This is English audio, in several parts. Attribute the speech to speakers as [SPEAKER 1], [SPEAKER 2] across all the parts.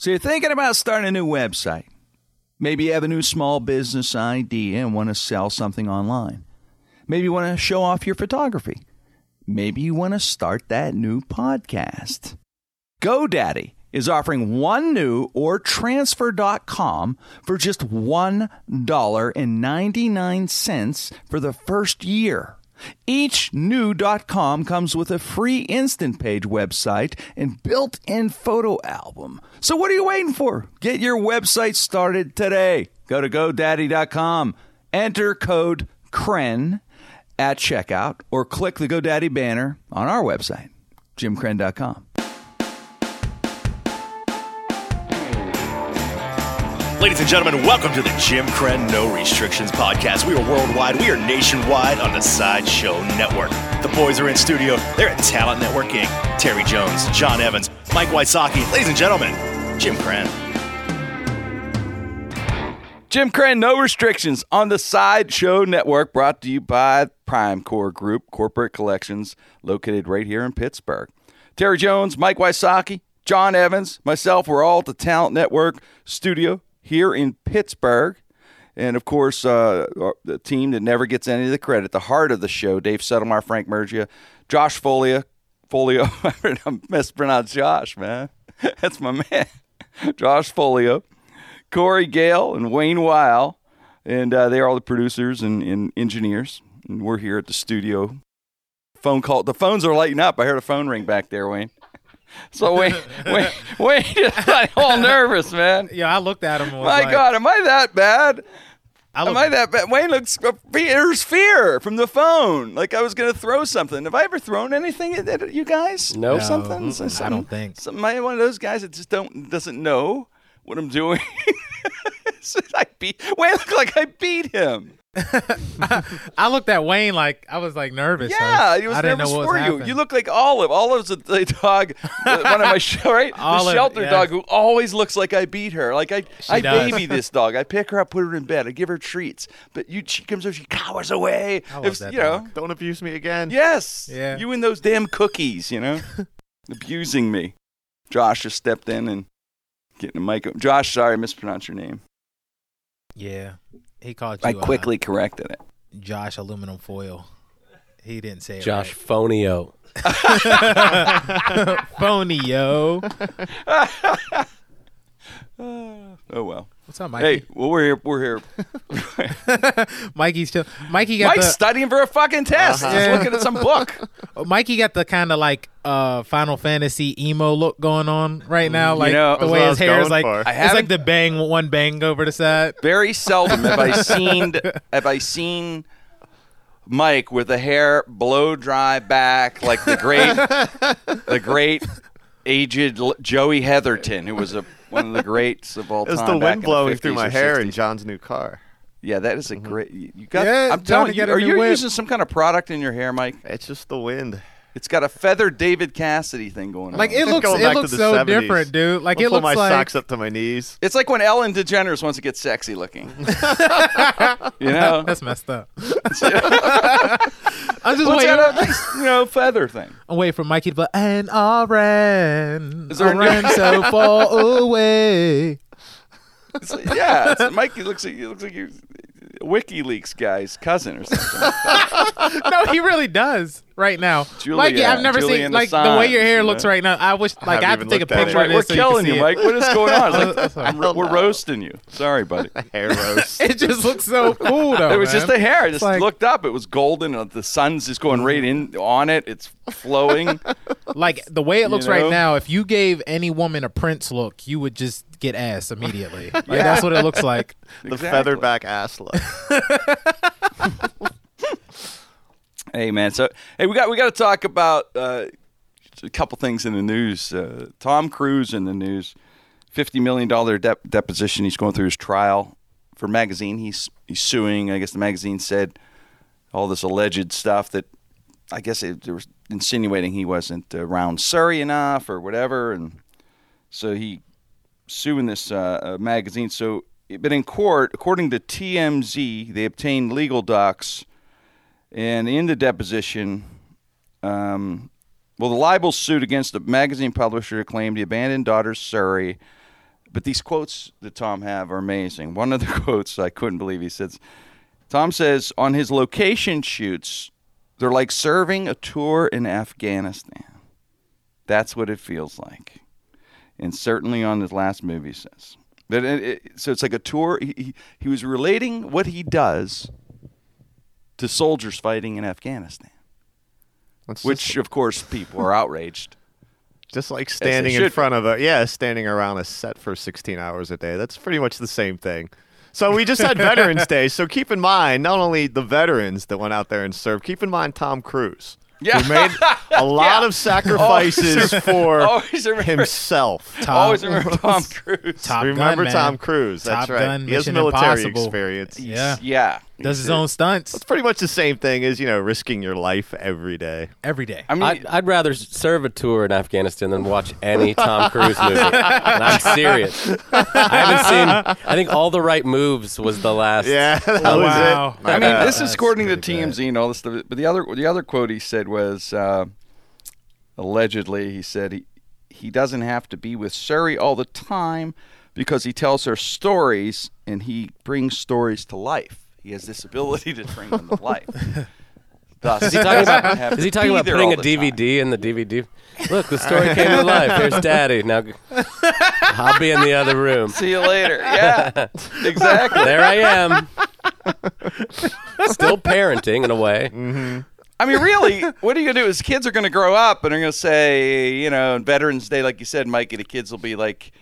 [SPEAKER 1] So you're thinking about starting a new website. Maybe you have a new small business idea and want to sell something online. Maybe you want to show off your photography. Maybe you want to start that new podcast. GoDaddy is offering one new or transfer.com for just $1.99 for the first year. Each new .com comes with a free instant page website and built-in photo album. So what are you waiting for? Get your website started today. Go to godaddy.com, enter code CREN at checkout or click the GoDaddy banner on our website, jimkrenn.com.
[SPEAKER 2] Ladies and gentlemen, welcome to the Jim Krenn No Restrictions podcast. We are worldwide, we are nationwide on the Sideshow Network. The boys are in studio. They're at Talent Network Inc. Terry Jones, John Evans, Mike Wysocki. Ladies and gentlemen, Jim Krenn.
[SPEAKER 1] Jim Krenn, no restrictions on the Sideshow Network, brought to you by Prime Core Group Corporate Collections, located right here in Pittsburgh. Terry Jones, Mike Wysocki, John Evans, myself, we're all at the Talent Network studio here in Pittsburgh. And of course, uh, the team that never gets any of the credit, the heart of the show, Dave Settlemar, Frank Mergia, Josh Folia, Folio, I mispronounced Josh, man. That's my man. Josh Folio, Corey Gale, and Wayne Weil. And uh, they are all the producers and, and engineers. And we're here at the studio. Phone call. The phones are lighting up. I heard a phone ring back there, Wayne. So Wayne, Wayne, Wayne is like all nervous, man.
[SPEAKER 3] Yeah, I looked at him. And was
[SPEAKER 1] My
[SPEAKER 3] like,
[SPEAKER 1] God, am I that bad?
[SPEAKER 3] I
[SPEAKER 1] Am I that bad? Wayne looks. Uh, there's fear from the phone. Like I was gonna throw something. Have I ever thrown anything at, at you guys?
[SPEAKER 4] No.
[SPEAKER 1] Or something.
[SPEAKER 3] No,
[SPEAKER 1] Some-
[SPEAKER 3] I don't think.
[SPEAKER 1] Some, am I one of those guys that just don't doesn't know what I'm doing? I beat Wayne. Looked like I beat him.
[SPEAKER 3] I looked at Wayne like I was like nervous.
[SPEAKER 1] Yeah,
[SPEAKER 3] I
[SPEAKER 1] he was
[SPEAKER 3] I didn't
[SPEAKER 1] nervous
[SPEAKER 3] know what
[SPEAKER 1] for
[SPEAKER 3] was
[SPEAKER 1] you.
[SPEAKER 3] happening.
[SPEAKER 1] You look like Olive. Olive's a, the dog, one of my sh- right, the shelter
[SPEAKER 3] yeah.
[SPEAKER 1] dog who always looks like I beat her. Like I, I
[SPEAKER 3] does.
[SPEAKER 1] baby this dog. I pick her up, put her in bed, I give her treats, but you, she comes over, she cowers away.
[SPEAKER 3] I love
[SPEAKER 1] If-
[SPEAKER 3] that
[SPEAKER 1] you know,
[SPEAKER 3] dog.
[SPEAKER 4] Don't abuse me again.
[SPEAKER 1] yes,
[SPEAKER 3] Yeah.
[SPEAKER 1] you and those damn cookies, you know, abusing me. Josh just stepped in and getting a mic. Up. Josh, sorry, I mispronounced your name.
[SPEAKER 3] yeah, he called you.
[SPEAKER 1] I
[SPEAKER 3] uh,
[SPEAKER 1] quickly corrected it.
[SPEAKER 3] Josh aluminum foil. He didn't say it
[SPEAKER 4] Josh Fonio.
[SPEAKER 3] right. phony yo.
[SPEAKER 1] Oh well.
[SPEAKER 3] What's up,
[SPEAKER 1] Hey,
[SPEAKER 3] Mikey?
[SPEAKER 1] well we're here. We're here.
[SPEAKER 3] Mikey's still. Mikey got
[SPEAKER 1] Mike's
[SPEAKER 3] the.
[SPEAKER 1] studying for a fucking test. He's
[SPEAKER 3] Yeah.
[SPEAKER 1] looking at some book.
[SPEAKER 3] Mikey got the kind of like uh Final Fantasy emo look going on right now. Like
[SPEAKER 1] know,
[SPEAKER 3] the way his hair is like.
[SPEAKER 4] for. I
[SPEAKER 3] It's like the bang one bang over the side.
[SPEAKER 1] Very seldom have I seen have I seen Mike with the hair blow dry back like the great the great aged Joey Heatherton, who was a one of the greats of all
[SPEAKER 4] time.
[SPEAKER 1] time.
[SPEAKER 4] the wind blowing
[SPEAKER 1] 50s
[SPEAKER 4] through my hair in John's new car.
[SPEAKER 1] Yeah, that is a mm-hmm. great. You got.
[SPEAKER 3] Yeah,
[SPEAKER 1] I'm telling you, are you
[SPEAKER 3] whip.
[SPEAKER 1] using some kind of product in your hair, Mike?
[SPEAKER 4] It's just the wind.
[SPEAKER 1] It's got a feather David Cassidy thing going on.
[SPEAKER 3] Like it looks. It looks so
[SPEAKER 4] 70s.
[SPEAKER 3] different, dude. Like
[SPEAKER 4] I'll
[SPEAKER 3] it
[SPEAKER 4] pull
[SPEAKER 3] looks
[SPEAKER 4] my
[SPEAKER 3] like.
[SPEAKER 4] socks up to my knees.
[SPEAKER 1] It's like when Ellen DeGeneres wants to get sexy looking. you know,
[SPEAKER 3] That's messed up. I'm just
[SPEAKER 1] Well,
[SPEAKER 3] waiting.
[SPEAKER 1] got a nice, you know, feather thing.
[SPEAKER 3] I'm waiting for Mikey to be and I ran,
[SPEAKER 1] Is there
[SPEAKER 3] I
[SPEAKER 1] a new-
[SPEAKER 3] ran so far away.
[SPEAKER 1] It's like- yeah, it's, Mike he looks like he looks like you're WikiLeaks guy's cousin or something.
[SPEAKER 3] no, he really does right now.
[SPEAKER 1] Julia,
[SPEAKER 3] Mikey, I've never
[SPEAKER 1] Julian
[SPEAKER 3] seen like the
[SPEAKER 1] Assange,
[SPEAKER 3] way your hair looks right now. I wish like I,
[SPEAKER 4] haven't
[SPEAKER 3] have to take a
[SPEAKER 4] looked at it.
[SPEAKER 3] picture
[SPEAKER 1] Right,
[SPEAKER 3] of
[SPEAKER 1] we're
[SPEAKER 3] so
[SPEAKER 1] killing
[SPEAKER 3] see
[SPEAKER 1] you. Mike. What is going on? Like,
[SPEAKER 3] That's
[SPEAKER 1] I'm- we're roasting you. Sorry, buddy.
[SPEAKER 4] Hair roast.
[SPEAKER 3] It just looks so cool though.
[SPEAKER 1] It was
[SPEAKER 3] man.
[SPEAKER 1] just the hair. I just
[SPEAKER 3] like-
[SPEAKER 1] looked up. It was golden. Uh, the sun's just going right in on it. It's flowing.
[SPEAKER 3] like the way it looks
[SPEAKER 1] know?
[SPEAKER 3] right now. If you gave any woman a Prince look, you would just get ass immediately. Like that's what it looks like.
[SPEAKER 4] the
[SPEAKER 1] Exactly.
[SPEAKER 4] feathered back ass look.
[SPEAKER 1] Hey man, so hey, we got we got to talk about uh, a couple things in the news. Uh, Tom Cruise in the news, fifty million dollar dep- deposition. He's going through his trial for magazine. He's he's suing. I guess the magazine said all this alleged stuff that I guess it, they were insinuating he wasn't around Suri enough or whatever, and so he suing this uh, uh, magazine. So, but in court, according to TMZ, they obtained legal docs, and in the deposition, um, well, the libel suit against the magazine publisher claimed he abandoned daughter Suri but these quotes that Tom have are amazing. One of the quotes I couldn't believe he says, Tom says on his location shoots, they're like serving a tour in Afghanistan. That's what it feels like, and certainly on his last movie says. But it, it, so it's like a tour. He, he he was relating what he does to soldiers fighting in Afghanistan,
[SPEAKER 4] It's
[SPEAKER 1] which
[SPEAKER 4] just,
[SPEAKER 1] of course people are outraged.
[SPEAKER 4] just like standing in front of a yeah, standing around a set for 16 hours a day. That's pretty much the same thing. So we just had Veterans Day. So keep in mind not only the veterans that went out there and served. Keep in mind Tom Cruise.
[SPEAKER 1] Yeah.
[SPEAKER 4] who made a lot of sacrifices for
[SPEAKER 1] always
[SPEAKER 4] himself.
[SPEAKER 3] Tom-
[SPEAKER 1] Always remember Tom Cruise.
[SPEAKER 3] Top
[SPEAKER 4] Remember
[SPEAKER 3] Gun,
[SPEAKER 4] Tom
[SPEAKER 3] man.
[SPEAKER 4] Cruise? That's
[SPEAKER 3] Top
[SPEAKER 4] right.
[SPEAKER 3] Gun,
[SPEAKER 4] he has military
[SPEAKER 3] Impossible.
[SPEAKER 4] experience.
[SPEAKER 3] Yeah.
[SPEAKER 1] Yeah.
[SPEAKER 3] Does his own stunts
[SPEAKER 4] It's pretty much the same thing as you know risking your life every day.
[SPEAKER 3] every day.
[SPEAKER 1] I mean,
[SPEAKER 5] I'd, I'd rather serve a tour in Afghanistan than watch any Tom Cruise movie. and I'm serious. I haven't seen. I think All the Right Moves was the last.
[SPEAKER 4] Yeah, that
[SPEAKER 3] Oh,
[SPEAKER 4] was
[SPEAKER 3] wow.
[SPEAKER 4] it.
[SPEAKER 1] I mean, this is
[SPEAKER 3] that's
[SPEAKER 1] according to
[SPEAKER 3] pretty bad.
[SPEAKER 1] TMZ and all this stuff. But the other, the other quote he said was, uh, allegedly, he said he he doesn't have to be with Suri all the time because he tells her stories and he brings stories to life. He has this ability to bring them to life. Thus,
[SPEAKER 5] Is he talking about? Is he talking about putting a
[SPEAKER 1] the time.
[SPEAKER 5] DVD in the DVD? Look, the story came to life. Here's Daddy. Now, I'll be in the other room.
[SPEAKER 1] See you later. Yeah, exactly.
[SPEAKER 5] There I am. Still parenting in a way. Mm-hmm.
[SPEAKER 1] I mean, really, what are you gonna do? Is kids are gonna grow up and they're gonna say, you know, on Veterans Day, like you said, Mikey, the kids will be like,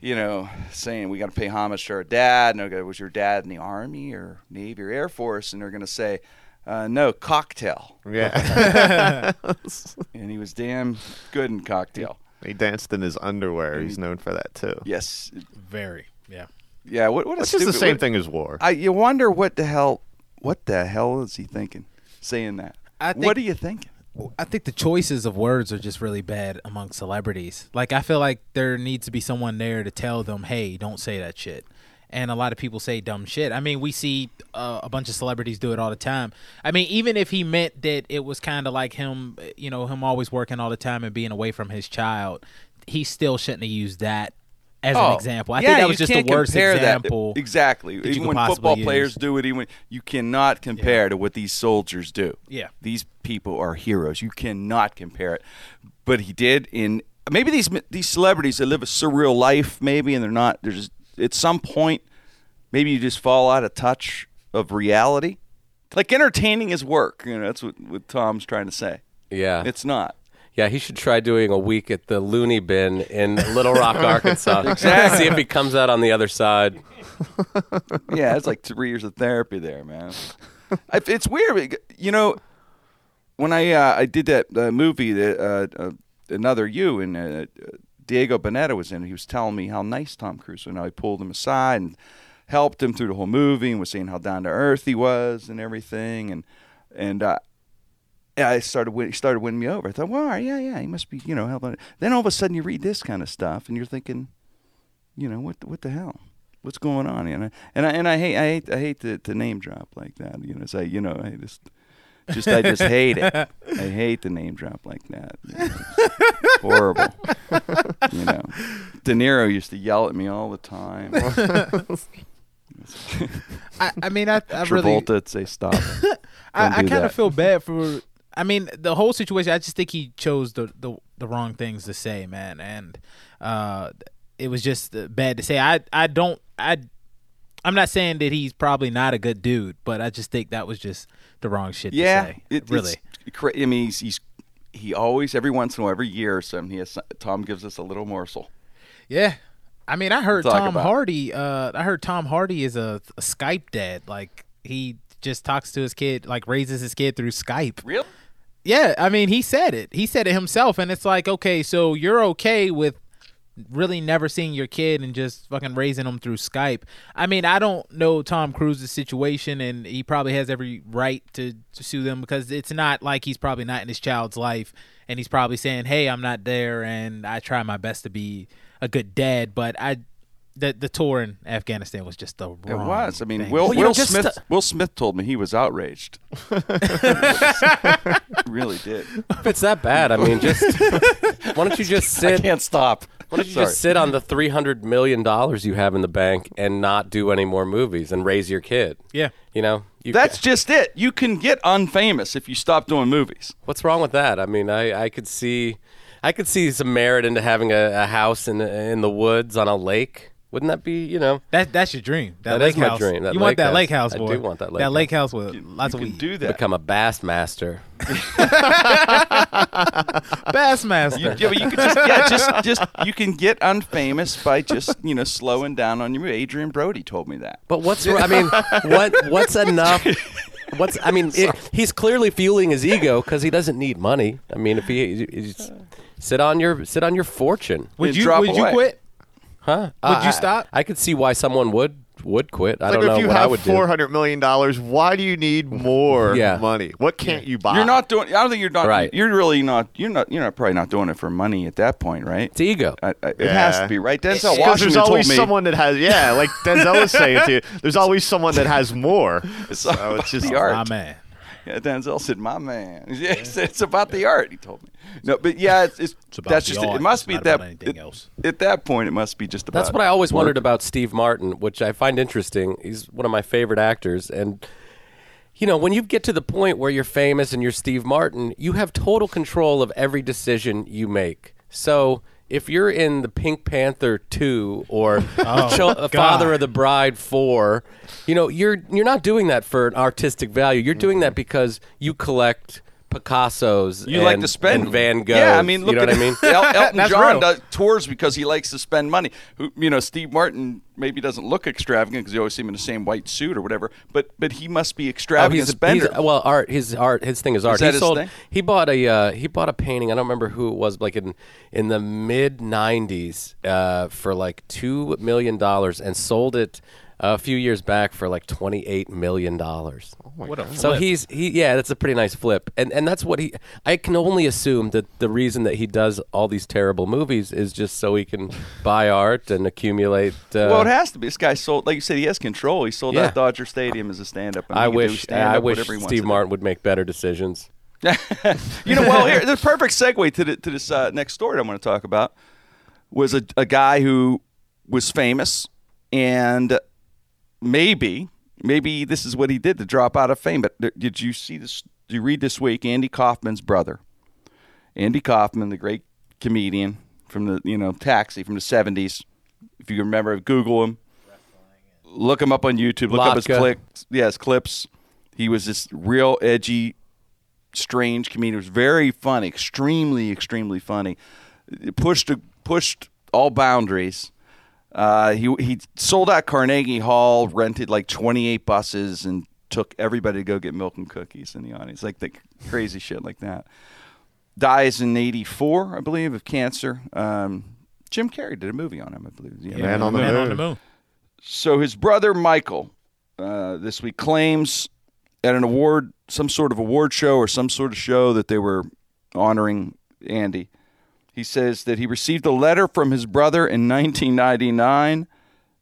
[SPEAKER 1] you know, saying we got to pay homage to our dad. And they'll was your dad in the army or navy or air force? And they're gonna say, uh, no, cocktail.
[SPEAKER 4] Yeah,
[SPEAKER 1] And he was damn good in cocktail.
[SPEAKER 4] he danced in his underwear. He's known for that too.
[SPEAKER 1] Yes,
[SPEAKER 3] Very. Yeah.
[SPEAKER 1] yeah. What? What? A
[SPEAKER 4] It's just the same
[SPEAKER 1] what-
[SPEAKER 4] thing as war.
[SPEAKER 1] I you wonder what the hell, what the hell is he thinking, saying that?
[SPEAKER 3] I
[SPEAKER 1] what
[SPEAKER 3] think-
[SPEAKER 1] are you thinking?
[SPEAKER 3] I think the choices of words are just really bad among celebrities. Like I feel like there needs to be someone there to tell them, "Hey, don't say that shit." And a lot of people say dumb shit. I mean, we see uh, a bunch of celebrities do it all the time. I mean, even if he meant that it was kind of like him, you know, him always working all the time and being away from his child, he still shouldn't have used that as an oh, example. I
[SPEAKER 1] Oh, yeah,
[SPEAKER 3] think that
[SPEAKER 1] you
[SPEAKER 3] was just the
[SPEAKER 1] can't
[SPEAKER 3] worst
[SPEAKER 1] compare that.
[SPEAKER 3] example.
[SPEAKER 1] Exactly.
[SPEAKER 3] that you
[SPEAKER 1] Even when
[SPEAKER 3] possibly
[SPEAKER 1] football
[SPEAKER 3] use.
[SPEAKER 1] players do it, even you cannot compare to what these soldiers do.
[SPEAKER 3] Yeah.
[SPEAKER 1] These people are heroes. You cannot compare it. But he did in maybe these these celebrities that live a surreal life, maybe, and they're not. They're just at some point, maybe you just fall out of touch of reality. Like entertaining is work. You know, that's what, what Tom's trying to say.
[SPEAKER 5] Yeah.
[SPEAKER 1] It's not.
[SPEAKER 5] Yeah, he should try doing a week at the Looney Bin in Little Rock, Arkansas.
[SPEAKER 1] Exactly.
[SPEAKER 5] See if he comes out on the other side.
[SPEAKER 1] yeah, it's like three years of therapy there, man. It's weird, you know. When I uh, I did that uh, movie, that uh, uh, another you, and uh, Diego Boneta was in. it, He was telling me how nice Tom Cruise was. And how he pulled him aside and helped him through the whole movie, and was saying how down to earth he was and everything. And and uh, yeah, I started win- he started winning me over. I thought, well, yeah, yeah, he must be, you know, helping. Then all of a sudden, you read this kind of stuff, and you're thinking, you know, what what the hell? What's going on? You know, and I and I hate I hate I hate to, to name drop like that. You know, say you know I just just I just hate it. I hate the name drop like that. You know, horrible. you know, De Niro used to yell at me all the time.
[SPEAKER 3] I, I mean, I, I really,
[SPEAKER 1] Travolta would say stop.
[SPEAKER 3] I, I kind of feel bad for. I mean, the whole situation. I just think he chose the the, the wrong things to say, man, and uh, it was just bad to say. I I don't I. I'm not saying that he's probably not a good dude, but I just think that was just the wrong shit
[SPEAKER 1] yeah,
[SPEAKER 3] to say.
[SPEAKER 1] it-
[SPEAKER 3] really.
[SPEAKER 1] I mean, he's, he's he always every once in a while, every year or something, he has Tom gives us a little morsel.
[SPEAKER 3] Yeah. I mean, I heard
[SPEAKER 1] Talk
[SPEAKER 3] Tom
[SPEAKER 1] about.
[SPEAKER 3] Hardy. Uh, I heard Tom Hardy is a, a Skype dad. Like he just talks to his kid, like raises his kid through Skype.
[SPEAKER 1] Really?
[SPEAKER 3] Yeah, I mean, he said it. He said it himself, and it's like, okay, so you're okay with really never seeing your kid and just fucking raising them through Skype. I mean, I don't know Tom Cruise's situation, and he probably has every right to, to sue them because it's not like he's probably not in his child's life, and he's probably saying, "Hey, I'm not there, and I try my best to be a good dad." But I, the the tour in Afghanistan was just the wrong.
[SPEAKER 1] It was. I mean,
[SPEAKER 3] thing.
[SPEAKER 1] Will,
[SPEAKER 5] Well,
[SPEAKER 1] Will
[SPEAKER 5] know,
[SPEAKER 1] Smith. Will Smith told me he was outraged. really did.
[SPEAKER 5] If it's that bad, I mean, just why don't you just
[SPEAKER 1] I
[SPEAKER 5] sit?
[SPEAKER 1] can't stop.
[SPEAKER 5] Why don't you
[SPEAKER 1] Sorry.
[SPEAKER 5] just sit on the three hundred million dollars you have in the bank and not do any more movies and raise your kid?
[SPEAKER 3] Yeah.
[SPEAKER 5] You know, you
[SPEAKER 1] That's just it. You can get unfamous if you stop doing movies.
[SPEAKER 5] what's wrong with that? I mean, I, I could see, I could see some merit into having a, a house in in the woods on a lake. Wouldn't that be, you know?
[SPEAKER 3] That that's your dream. That,
[SPEAKER 5] That
[SPEAKER 3] lake
[SPEAKER 5] is my
[SPEAKER 3] house.
[SPEAKER 5] dream, that
[SPEAKER 3] you want
[SPEAKER 5] lake
[SPEAKER 3] that
[SPEAKER 5] house.
[SPEAKER 3] lake house,
[SPEAKER 5] I
[SPEAKER 3] boy.
[SPEAKER 5] do want that lake
[SPEAKER 3] That
[SPEAKER 5] house.
[SPEAKER 3] lake house with lots
[SPEAKER 1] you
[SPEAKER 3] of
[SPEAKER 1] can
[SPEAKER 3] weed.
[SPEAKER 1] do that.
[SPEAKER 5] Become a bass master.
[SPEAKER 3] Bassmaster.
[SPEAKER 1] You, yeah, but you could just yeah, just just you can get unfamous by just you know slowing down on your. Adrien Brody told me that.
[SPEAKER 5] But what's I mean, what what's enough? What's I mean, it, he's clearly fueling his ego because he doesn't need money. I mean, if he, he's, sit on your sit on your fortune,
[SPEAKER 3] would you
[SPEAKER 1] drop
[SPEAKER 3] would you quit?
[SPEAKER 5] Huh?
[SPEAKER 3] Would
[SPEAKER 5] I-
[SPEAKER 3] you stop?
[SPEAKER 5] I, I could see why someone would would quit. I don't know
[SPEAKER 4] if you
[SPEAKER 5] what I would
[SPEAKER 4] four
[SPEAKER 5] do.
[SPEAKER 4] hundred million dollars, why do you need more
[SPEAKER 5] Yeah.
[SPEAKER 4] money? What can't you buy?
[SPEAKER 1] You're not doing. I don't think you're not.
[SPEAKER 5] Right.
[SPEAKER 1] You're really not. You're not. You're not probably not doing it for money at that point, right?
[SPEAKER 5] It's ego.
[SPEAKER 1] I, I, It has to be right. Denzel
[SPEAKER 4] Because
[SPEAKER 1] Washington
[SPEAKER 4] there's
[SPEAKER 1] told
[SPEAKER 4] always
[SPEAKER 1] me.
[SPEAKER 4] someone that has, yeah, like Denzel was saying to you, there's always someone that has more. So it's just
[SPEAKER 1] the art.
[SPEAKER 3] My man.
[SPEAKER 1] Yeah, Denzel said, "My man." Yeah, he it's about the art. He told me. No, but yeah, it's, it's,
[SPEAKER 3] It's about
[SPEAKER 1] that's
[SPEAKER 3] the
[SPEAKER 1] just
[SPEAKER 3] art.
[SPEAKER 1] It must be
[SPEAKER 3] not
[SPEAKER 1] that
[SPEAKER 3] anything
[SPEAKER 1] it-
[SPEAKER 3] else.
[SPEAKER 1] at that point. It must be just about.
[SPEAKER 5] That's what I always
[SPEAKER 1] work.
[SPEAKER 5] wondered about Steve Martin, which I find interesting. He's one of my favorite actors, and you know, when you get to the point where you're famous and you're Steve Martin, you have total control of every decision you make. So. If you're in the Pink Panther two or
[SPEAKER 3] Oh.
[SPEAKER 5] Father of the Bride four, you know you're you're not doing that for an artistic value. You're doing that because you collect Picasso's.
[SPEAKER 1] You
[SPEAKER 5] and,
[SPEAKER 1] like to spend
[SPEAKER 5] and Van Gogh.
[SPEAKER 1] Yeah, I mean, look
[SPEAKER 5] you know
[SPEAKER 1] at,
[SPEAKER 5] what I mean.
[SPEAKER 1] El- Elton John does, tours because he likes to spend money. Who, you know, Steve Martin maybe doesn't look extravagant because you always see him in the same white suit or whatever. But but he must be
[SPEAKER 5] Oh,
[SPEAKER 1] extravagant
[SPEAKER 5] he's, a,
[SPEAKER 1] spender.
[SPEAKER 5] he's well, art. His art. His thing is art.
[SPEAKER 1] that
[SPEAKER 5] he
[SPEAKER 1] his
[SPEAKER 5] sold.
[SPEAKER 1] thing?
[SPEAKER 5] He bought a. Uh, he bought a painting. I don't remember who it was. Like in in the mid '90s, uh, for like two million dollars, and sold it a few years back for like twenty eight million dollars.
[SPEAKER 3] What a
[SPEAKER 5] So he's he yeah, that's a pretty nice flip, and and that's what he. I can only assume that the reason that he does all these terrible movies is just so he can buy art and accumulate. Uh,
[SPEAKER 1] well, it has to be. This guy sold, like you said, he has control. He sold
[SPEAKER 5] Yeah.
[SPEAKER 1] out Dodger Stadium as a stand-up.
[SPEAKER 5] I
[SPEAKER 1] he can do
[SPEAKER 5] wish
[SPEAKER 1] stand-up,
[SPEAKER 5] I wish
[SPEAKER 1] whatever he wants
[SPEAKER 5] Steve
[SPEAKER 1] to do.
[SPEAKER 5] Martin would make better decisions.
[SPEAKER 1] you know, well, here the perfect segue to the, to this uh, next story I'm going to talk about was a, a guy who was famous and maybe maybe this is what he did to drop out of fame. But did you see this? Did you read this week? Andy Kaufman's brother, Andy Kaufman, the great comedian from the you know Taxi from the '70s. If you remember, Google him. Look him up on YouTube. Look up his clips. Yes, clips. He was this real edgy, strange comedian. It was very funny, extremely, extremely funny. Pushed pushed all boundaries. Uh, he he sold out Carnegie Hall, rented like twenty eight buses, and took everybody to go get milk and cookies in the audience, like the crazy shit like that. Dies in eighty four, I believe, of cancer. Um, Jim Carrey did a movie on him, I believe. Yeah,
[SPEAKER 4] Man on the
[SPEAKER 3] Man
[SPEAKER 4] moon.
[SPEAKER 3] on the moon.
[SPEAKER 1] so his brother Michael uh, this week claims at an award, some sort of award show or some sort of show that they were honoring Andy. He says that he received a letter from his brother in 1999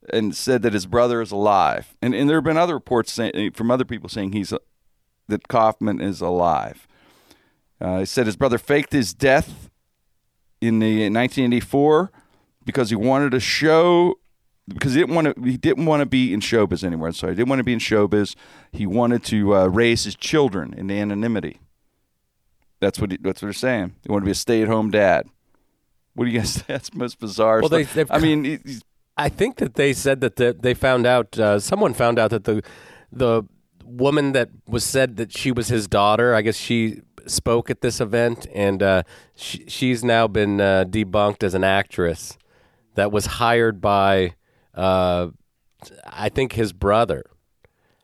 [SPEAKER 1] and said that his brother is alive. And, and there have been other reports saying, from other people saying he's that Kaufman is alive. Uh, he said his brother faked his death in the in 1984 because he wanted to show because he didn't want to he didn't want to be in showbiz anymore. So he didn't want to be in showbiz. He wanted to uh, raise his children in anonymity. That's what he, that's what they're saying. He wanted to be a stay at home dad. What do you guys? That's most bizarre.
[SPEAKER 5] Well,
[SPEAKER 1] stuff.
[SPEAKER 5] they've-
[SPEAKER 1] I mean,
[SPEAKER 5] I think that they said that the, they found out. Uh, someone found out that the the woman that was said that she was his daughter. I guess she spoke at this event, and uh, she, she's now been uh, debunked as an actress that was hired by, uh, I think his brother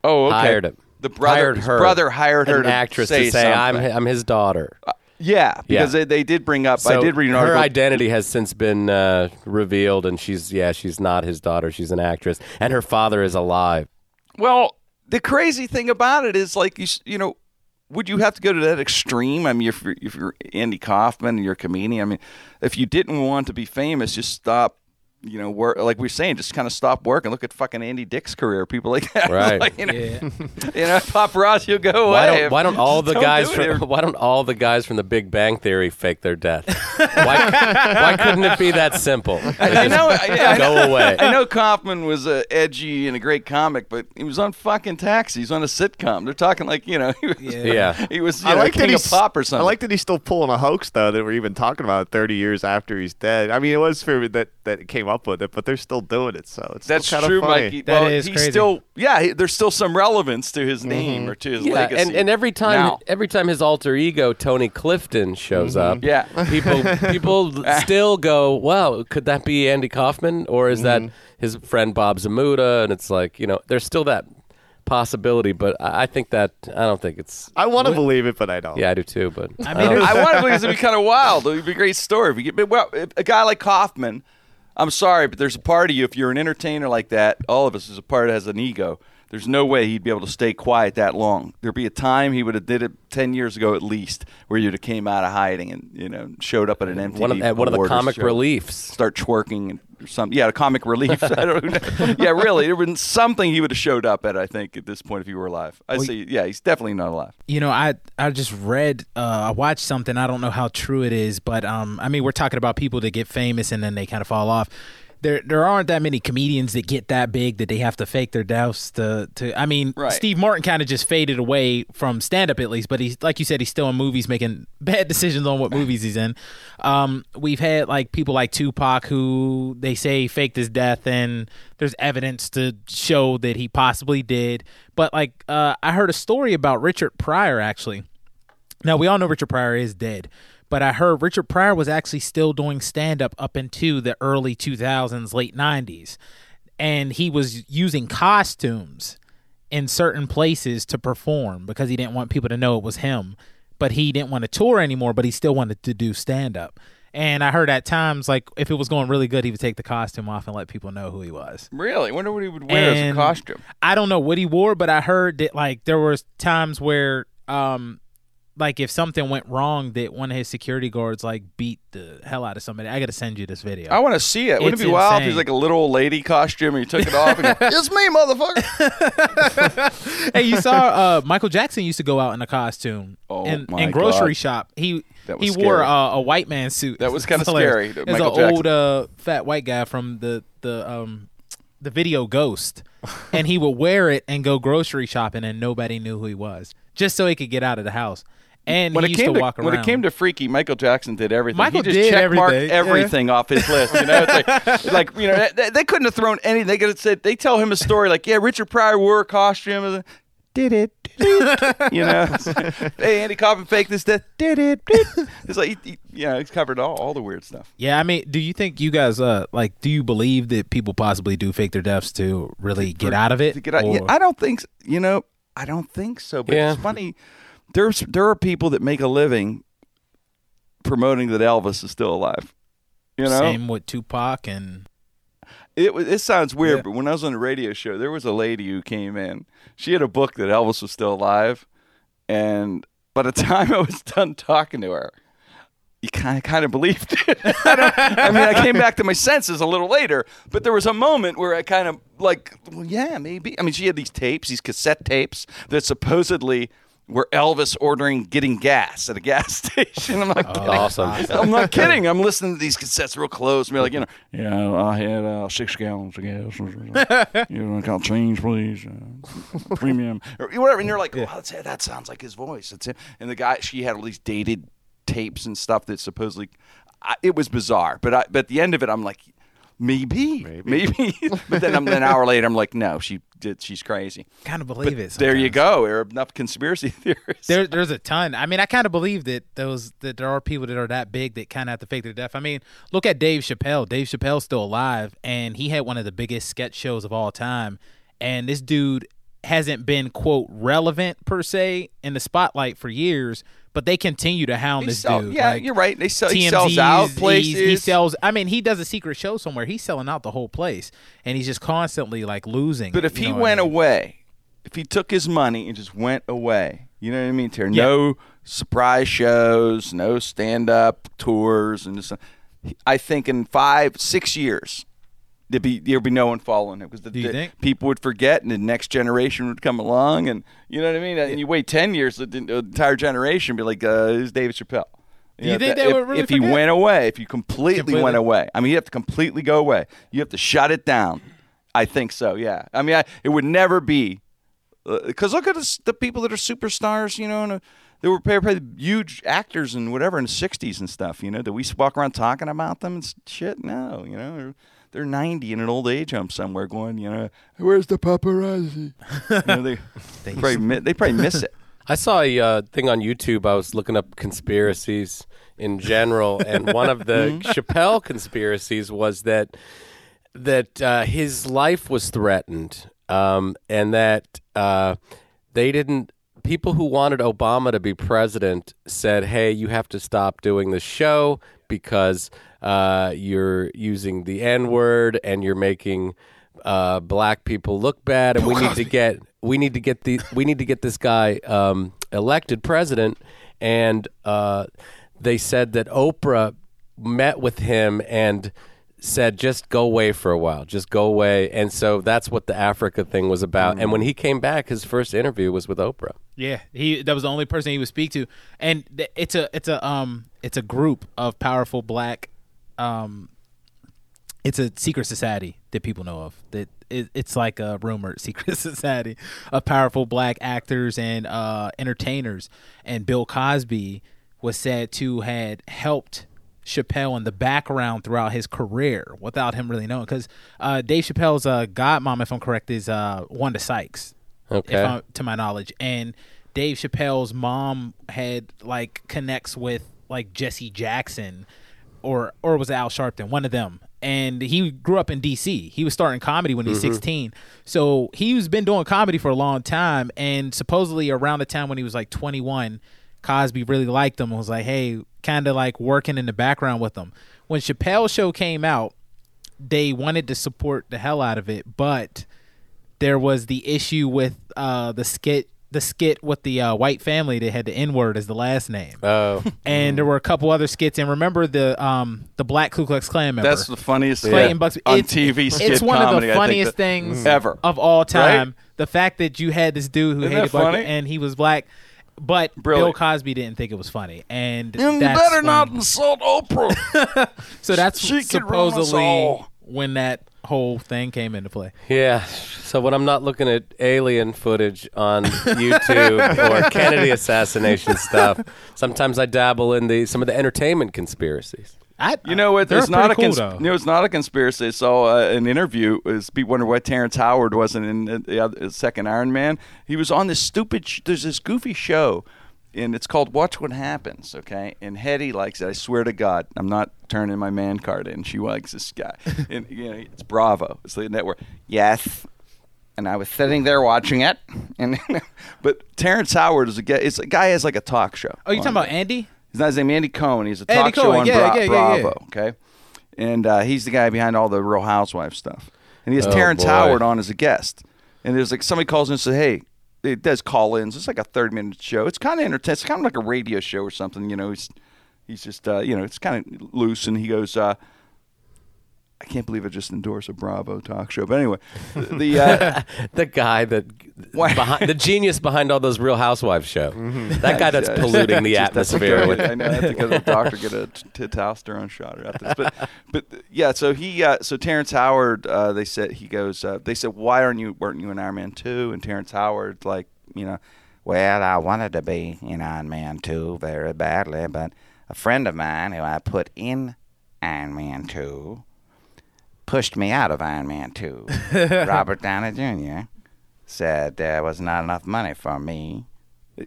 [SPEAKER 1] oh, okay.
[SPEAKER 5] hired him.
[SPEAKER 1] The brother,
[SPEAKER 5] hired her,
[SPEAKER 1] brother hired her
[SPEAKER 5] an actress
[SPEAKER 1] say
[SPEAKER 5] to say I'm I'm his daughter.
[SPEAKER 1] Yeah, because
[SPEAKER 5] Yeah.
[SPEAKER 1] They, they did bring up. I did read an
[SPEAKER 5] her identity has since been uh, revealed, and she's yeah, she's not his daughter. She's an actress, and her father is alive.
[SPEAKER 1] Well, the crazy thing about it is, like you, you know, would you have to go to that extreme? I mean, if you're, if you're Andy Kaufman and you're a comedian, I mean, if you didn't want to be famous, just stop you know, work like we are saying, just kind of stop working. Look at fucking Andy Dick's career. People like that,
[SPEAKER 5] Right.
[SPEAKER 1] Like, you know,
[SPEAKER 3] Yeah.
[SPEAKER 1] you know, paparazzi will go away.
[SPEAKER 5] Why don't, why don't all the
[SPEAKER 1] Don't
[SPEAKER 5] guys
[SPEAKER 1] do it.
[SPEAKER 5] from Why don't all the guys from The Big Bang Theory fake their death? why, why couldn't it be that simple?
[SPEAKER 1] I know. I, I know.
[SPEAKER 5] Go away.
[SPEAKER 1] I know Kaufman was uh, edgy and a great comic, but he was on fucking Taxi. He's on a sitcom. They're talking like you know, he was,
[SPEAKER 5] Yeah.
[SPEAKER 1] he was you
[SPEAKER 4] I
[SPEAKER 1] know,
[SPEAKER 4] like that he's
[SPEAKER 1] of pop or something.
[SPEAKER 4] I like that he's still pulling a hoax though that we're even talking about 30 years after he's dead. I mean, it was for that that came up with it, but they're still doing it, so it's
[SPEAKER 1] That's
[SPEAKER 4] kind of
[SPEAKER 1] true,
[SPEAKER 4] funny.
[SPEAKER 1] Mikey.
[SPEAKER 3] That
[SPEAKER 1] well,
[SPEAKER 3] is
[SPEAKER 1] he's
[SPEAKER 3] crazy.
[SPEAKER 1] still yeah. He, there's still some relevance to his mm-hmm. name or to his
[SPEAKER 5] Yeah,
[SPEAKER 1] legacy.
[SPEAKER 5] and, and every time
[SPEAKER 1] Now.
[SPEAKER 5] every time his alter ego Tony Clifton shows up, mm-hmm.
[SPEAKER 1] Yeah.
[SPEAKER 5] people people ah. still go, "Wow, could that be Andy Kaufman or is that mm-hmm. his friend Bob Zmuda?" And it's like you know, there's still that possibility, but I, I think that I don't think it's.
[SPEAKER 4] I want to believe it, but I don't.
[SPEAKER 5] Yeah, I do too, but
[SPEAKER 3] I mean,
[SPEAKER 1] I want to believe it'd be kind of wild. It'd be a great story. If you get, but, well, if a guy like Kaufman, I'm sorry, but there's a part of you. If you're an entertainer like that, all of us is a part that has an ego. There's no way he'd be able to stay quiet that long. There'd be a time he would have did it ten years ago at least, where you'd have came out of hiding and you know showed up at an MTV
[SPEAKER 5] one of, at one of the comic
[SPEAKER 1] show.
[SPEAKER 5] reliefs.
[SPEAKER 1] start twerking and or something. Yeah, a comic relief. I don't know. Yeah, really, there been something he would have showed up at. I think at this point, if he were alive, I
[SPEAKER 3] Well,
[SPEAKER 1] say, yeah, he's definitely not alive.
[SPEAKER 3] you know i i just read uh i watched something i don't know how true it is but um i mean we're talking about people that get famous and then they kind of fall off there there aren't that many comedians that get that big that they have to fake their deaths to to I mean
[SPEAKER 1] Right.
[SPEAKER 3] Steve Martin kind of just faded away from stand up at least but he's like you said he's still in movies making bad decisions on what movies he's in. Um we've had like people like Tupac who they say faked his death and there's evidence to show that he possibly did. But like uh I heard a story about Richard Pryor actually. Now we all know Richard Pryor is dead, but I heard Richard Pryor was actually still doing stand up up into the early 2000s, late 90s. And he was using costumes in certain places to perform because he didn't want people to know it was him. But he didn't want to tour anymore, but he still wanted to do stand up. And I heard at times, like, if it was going really good, he would take the costume off and let people know who he was.
[SPEAKER 1] Really, I wonder what he would wear as a costume.
[SPEAKER 3] I don't know what he wore, but I heard that like there was times where um like if something went wrong that one of his security guards like beat the hell out of somebody. I got to send you this video.
[SPEAKER 1] I want to see it. Wouldn't
[SPEAKER 3] It's
[SPEAKER 1] it be wild if he's like a little old lady costume and he took it off and it's me, motherfucker.
[SPEAKER 3] hey, you saw uh Michael Jackson used to go out in a costume
[SPEAKER 1] Oh,
[SPEAKER 3] in, in grocery
[SPEAKER 1] God.
[SPEAKER 3] shop. He
[SPEAKER 1] That
[SPEAKER 3] he
[SPEAKER 1] was
[SPEAKER 3] wore uh, a white man suit.
[SPEAKER 1] That was
[SPEAKER 3] It's hilarious.
[SPEAKER 1] scary, Michael
[SPEAKER 3] an old uh, fat white guy from the the um the video Ghost, and he would wear it and go grocery shopping, and nobody knew who he was, just so he could get out of the house. And
[SPEAKER 1] When
[SPEAKER 3] he
[SPEAKER 1] it
[SPEAKER 3] used
[SPEAKER 1] came
[SPEAKER 3] to
[SPEAKER 1] to,
[SPEAKER 3] walk around.
[SPEAKER 1] when it came to Freaky, Michael Jackson did everything.
[SPEAKER 3] Michael
[SPEAKER 1] he just
[SPEAKER 3] did
[SPEAKER 1] check marked
[SPEAKER 3] everything, yeah.
[SPEAKER 1] everything off his list. You know, it's like, like you know, they, they couldn't have thrown anything. They could have said they tell him a story like, yeah, Richard Pryor wore a costume. Did it? you know, hey, Andy Kaufman faked this death. Did it? It's like, he, he, you know, he's covered all, all the weird stuff.
[SPEAKER 3] Yeah, I mean, do you think you guys uh like do you believe that people possibly do fake their deaths to really get out of it?
[SPEAKER 1] to get out. Yeah, I don't think s- you know. I don't think so. But
[SPEAKER 5] Yeah.
[SPEAKER 1] it's funny. There's there are people that make a living promoting that Elvis is still alive. You know,
[SPEAKER 3] Same with Tupac and
[SPEAKER 1] it was. It sounds weird,
[SPEAKER 3] Yeah.
[SPEAKER 1] but when I was on the radio show, there was a lady who came in. She had a book that Elvis was still alive, and by the time I was done talking to her. You kind of kind of believed it. I, I mean, I came back to my senses a little later, but there was a moment where I kind of like, well, yeah, maybe. I mean, she had these tapes, these cassette tapes that supposedly were Elvis ordering getting gas at a gas station. I'm not kidding.
[SPEAKER 5] Awesome.
[SPEAKER 1] I'm not kidding. I'm listening to these cassettes real close. And be like, you know, yeah, I had uh, six gallons of gas. you know, got change, please. Uh, premium or whatever. And you're like, that's it. that sounds like his voice. That's it. And the guy, she had all these dated tapes and stuff that supposedly, I, it was bizarre. But I, but at the end of it, I'm like, maybe, maybe. but then I'm, an hour later, I'm like, no, she did. She's crazy.
[SPEAKER 3] kind of believe
[SPEAKER 1] But
[SPEAKER 3] it.
[SPEAKER 1] there you go. There are enough conspiracy theorists.
[SPEAKER 3] There, there's a ton. I mean, I kind of believe that those that there are people that are that big that kind of have to fake their death. I mean, look at Dave Chappelle. Dave Chappelle's still alive, and he had one of the biggest sketch shows of all time. And this dude hasn't been quote relevant per se in the spotlight for years, but they continue to hound
[SPEAKER 1] They
[SPEAKER 3] this
[SPEAKER 1] sell-
[SPEAKER 3] dude.
[SPEAKER 1] yeah,
[SPEAKER 3] Like,
[SPEAKER 1] you're right. They sell. He sells out places.
[SPEAKER 3] He sells. I mean, he does a secret show somewhere. He's selling out the whole place, and he's just constantly like losing.
[SPEAKER 1] But if he
[SPEAKER 3] what I
[SPEAKER 1] went
[SPEAKER 3] mean?
[SPEAKER 1] away, if he took his money and just went away, you know what I mean, Terry?
[SPEAKER 3] Yeah.
[SPEAKER 1] No surprise shows, no stand up tours, and just. I think in five, six years, there'd be there'd be no one following it because the, the- people would forget, and the next generation would come along, and you know what I mean. And you wait ten years, the, the entire generation would be like, uh, "Who's David Chappelle?"
[SPEAKER 3] Do you
[SPEAKER 1] know,
[SPEAKER 3] think
[SPEAKER 1] if,
[SPEAKER 3] they
[SPEAKER 1] if,
[SPEAKER 3] would really
[SPEAKER 1] if he
[SPEAKER 3] forget?
[SPEAKER 1] went away, if you completely,
[SPEAKER 3] Completely.
[SPEAKER 1] went away? I mean, you have to completely go away. You have to shut it down. I think so. Yeah. I mean, I, it would never be because look at this, the people that are superstars, you know, and uh, they were huge actors and whatever in the '60s and stuff. You know, do we walk around talking about them and shit? No, you know, they're, they're 90 in an old age home somewhere, going, you know, where's the paparazzi? you know, they they probably, mi- they probably miss it.
[SPEAKER 5] I saw a uh, thing on YouTube. I was looking up conspiracies in general, and one of the Chappelle conspiracies was that that uh, his life was threatened, um, and that uh, they didn't. People who wanted Obama to be president said, "Hey, you have to stop doing the show because uh, you're using the N word and you're making uh, black people look bad, and we need to get we need to get the we need to get this guy um, elected president." And uh, they said that Oprah met with him and said, "Just go away for a while, just go away." And so that's what the Africa thing was about. And when he came back, his first interview was with Oprah.
[SPEAKER 3] Yeah, he that was the only person he would speak to, and th- it's a it's a um it's a group of powerful black, um, it's a secret society that people know of. That it, it's like a rumored secret society of powerful black actors and uh, entertainers, and Bill Cosby was said to had helped Chappelle in the background throughout his career without him really knowing. Because uh, Dave Chappelle's uh, godmom, if I'm correct, is uh, Wanda Sykes
[SPEAKER 5] Okay.
[SPEAKER 3] to my knowledge. And Dave Chappelle's mom had like connects with like Jesse Jackson or or was it Al Sharpton, one of them. And he grew up in DC. He was starting comedy when he was 16. So he's been doing comedy for a long time and supposedly around the time when he was like 21, Cosby really liked him and was like, "Hey, kind of like working in the background with him." When Chappelle's show came out, they wanted to support the hell out of it, but there was the issue with uh, the skit the skit with the uh, white family that had the N word as the last name.
[SPEAKER 5] Oh,
[SPEAKER 3] and there were a couple other skits. And remember the um the Black Ku Klux Klan member.
[SPEAKER 1] That's the funniest
[SPEAKER 3] Clayton
[SPEAKER 1] yeah,
[SPEAKER 3] Bigsby.
[SPEAKER 1] on
[SPEAKER 3] It's-
[SPEAKER 1] TV skit
[SPEAKER 3] It's one
[SPEAKER 1] comedy,
[SPEAKER 3] of the funniest
[SPEAKER 1] that-
[SPEAKER 3] things
[SPEAKER 1] ever.
[SPEAKER 3] of all time.
[SPEAKER 1] Right?
[SPEAKER 3] The fact that you had this dude who
[SPEAKER 1] Isn't
[SPEAKER 3] hated
[SPEAKER 1] that
[SPEAKER 3] black
[SPEAKER 1] funny?
[SPEAKER 3] and he was black, but
[SPEAKER 1] Brilliant.
[SPEAKER 3] Bill Cosby didn't think it was funny. And
[SPEAKER 1] You
[SPEAKER 3] that's
[SPEAKER 1] better
[SPEAKER 3] when-
[SPEAKER 1] not insult Oprah.
[SPEAKER 3] So that's
[SPEAKER 1] She can run us
[SPEAKER 3] supposedly when that whole thing came into play.
[SPEAKER 5] yeah. So when I'm not looking at alien footage on YouTube or Kennedy assassination stuff, sometimes I dabble in the some of the entertainment conspiracies.
[SPEAKER 3] I,
[SPEAKER 1] You know what? It's not a cons-
[SPEAKER 3] cool,
[SPEAKER 1] you know, it's not a conspiracy. I saw uh, an interview. Is people wonder why Terrence Howard wasn't in the, the other, second Iron Man? He was on this stupid. Sh- there's this goofy show, and it's called Watch What Happens. Okay, and Hetty likes it. I swear to God, I'm not turning my man card in. She likes this guy, and you know, it's Bravo. It's the network. Yes. And I was sitting there watching it, and but Terrence Howard is a guy. It's a guy has like a talk show.
[SPEAKER 3] Oh, you talking about. Andy?
[SPEAKER 1] His name's name Andy Cohen. He's a
[SPEAKER 3] Andy
[SPEAKER 1] talk show
[SPEAKER 3] Cohen,
[SPEAKER 1] on
[SPEAKER 3] yeah,
[SPEAKER 1] Bra-
[SPEAKER 3] yeah, yeah,
[SPEAKER 1] Bravo. Okay, and uh, he's the guy behind all the Real Housewives stuff. And he has
[SPEAKER 5] Oh,
[SPEAKER 1] Terrence
[SPEAKER 5] boy.
[SPEAKER 1] Howard on as a guest. And there's like somebody calls in and says, "Hey." It does call-ins. It's like a thirty-minute show. It's kind of entertaining. It's kind of like a radio show or something. You know, he's he's just uh, you know, it's kind of loose. And he goes, uh, "I can't believe I just endorsed a Bravo talk show." But anyway, the, the uh,
[SPEAKER 5] the guy that behind, the genius behind all those Real Housewives show. That guy that's polluting the
[SPEAKER 1] just-
[SPEAKER 5] atmosphere. with,
[SPEAKER 1] I know. I have to go to the doctor get a testosterone shot after this. But, but yeah. So he, uh, so Terrence Howard, uh, they said he goes. Uh, they said, why aren't you weren't you in Iron Man two? And Terrence Howard, like, you know, well, I wanted to be in Iron Man two very badly, but a friend of mine who I put in Iron Man two pushed me out of Iron Man two. Robert Downey Jr. said there was not enough money for me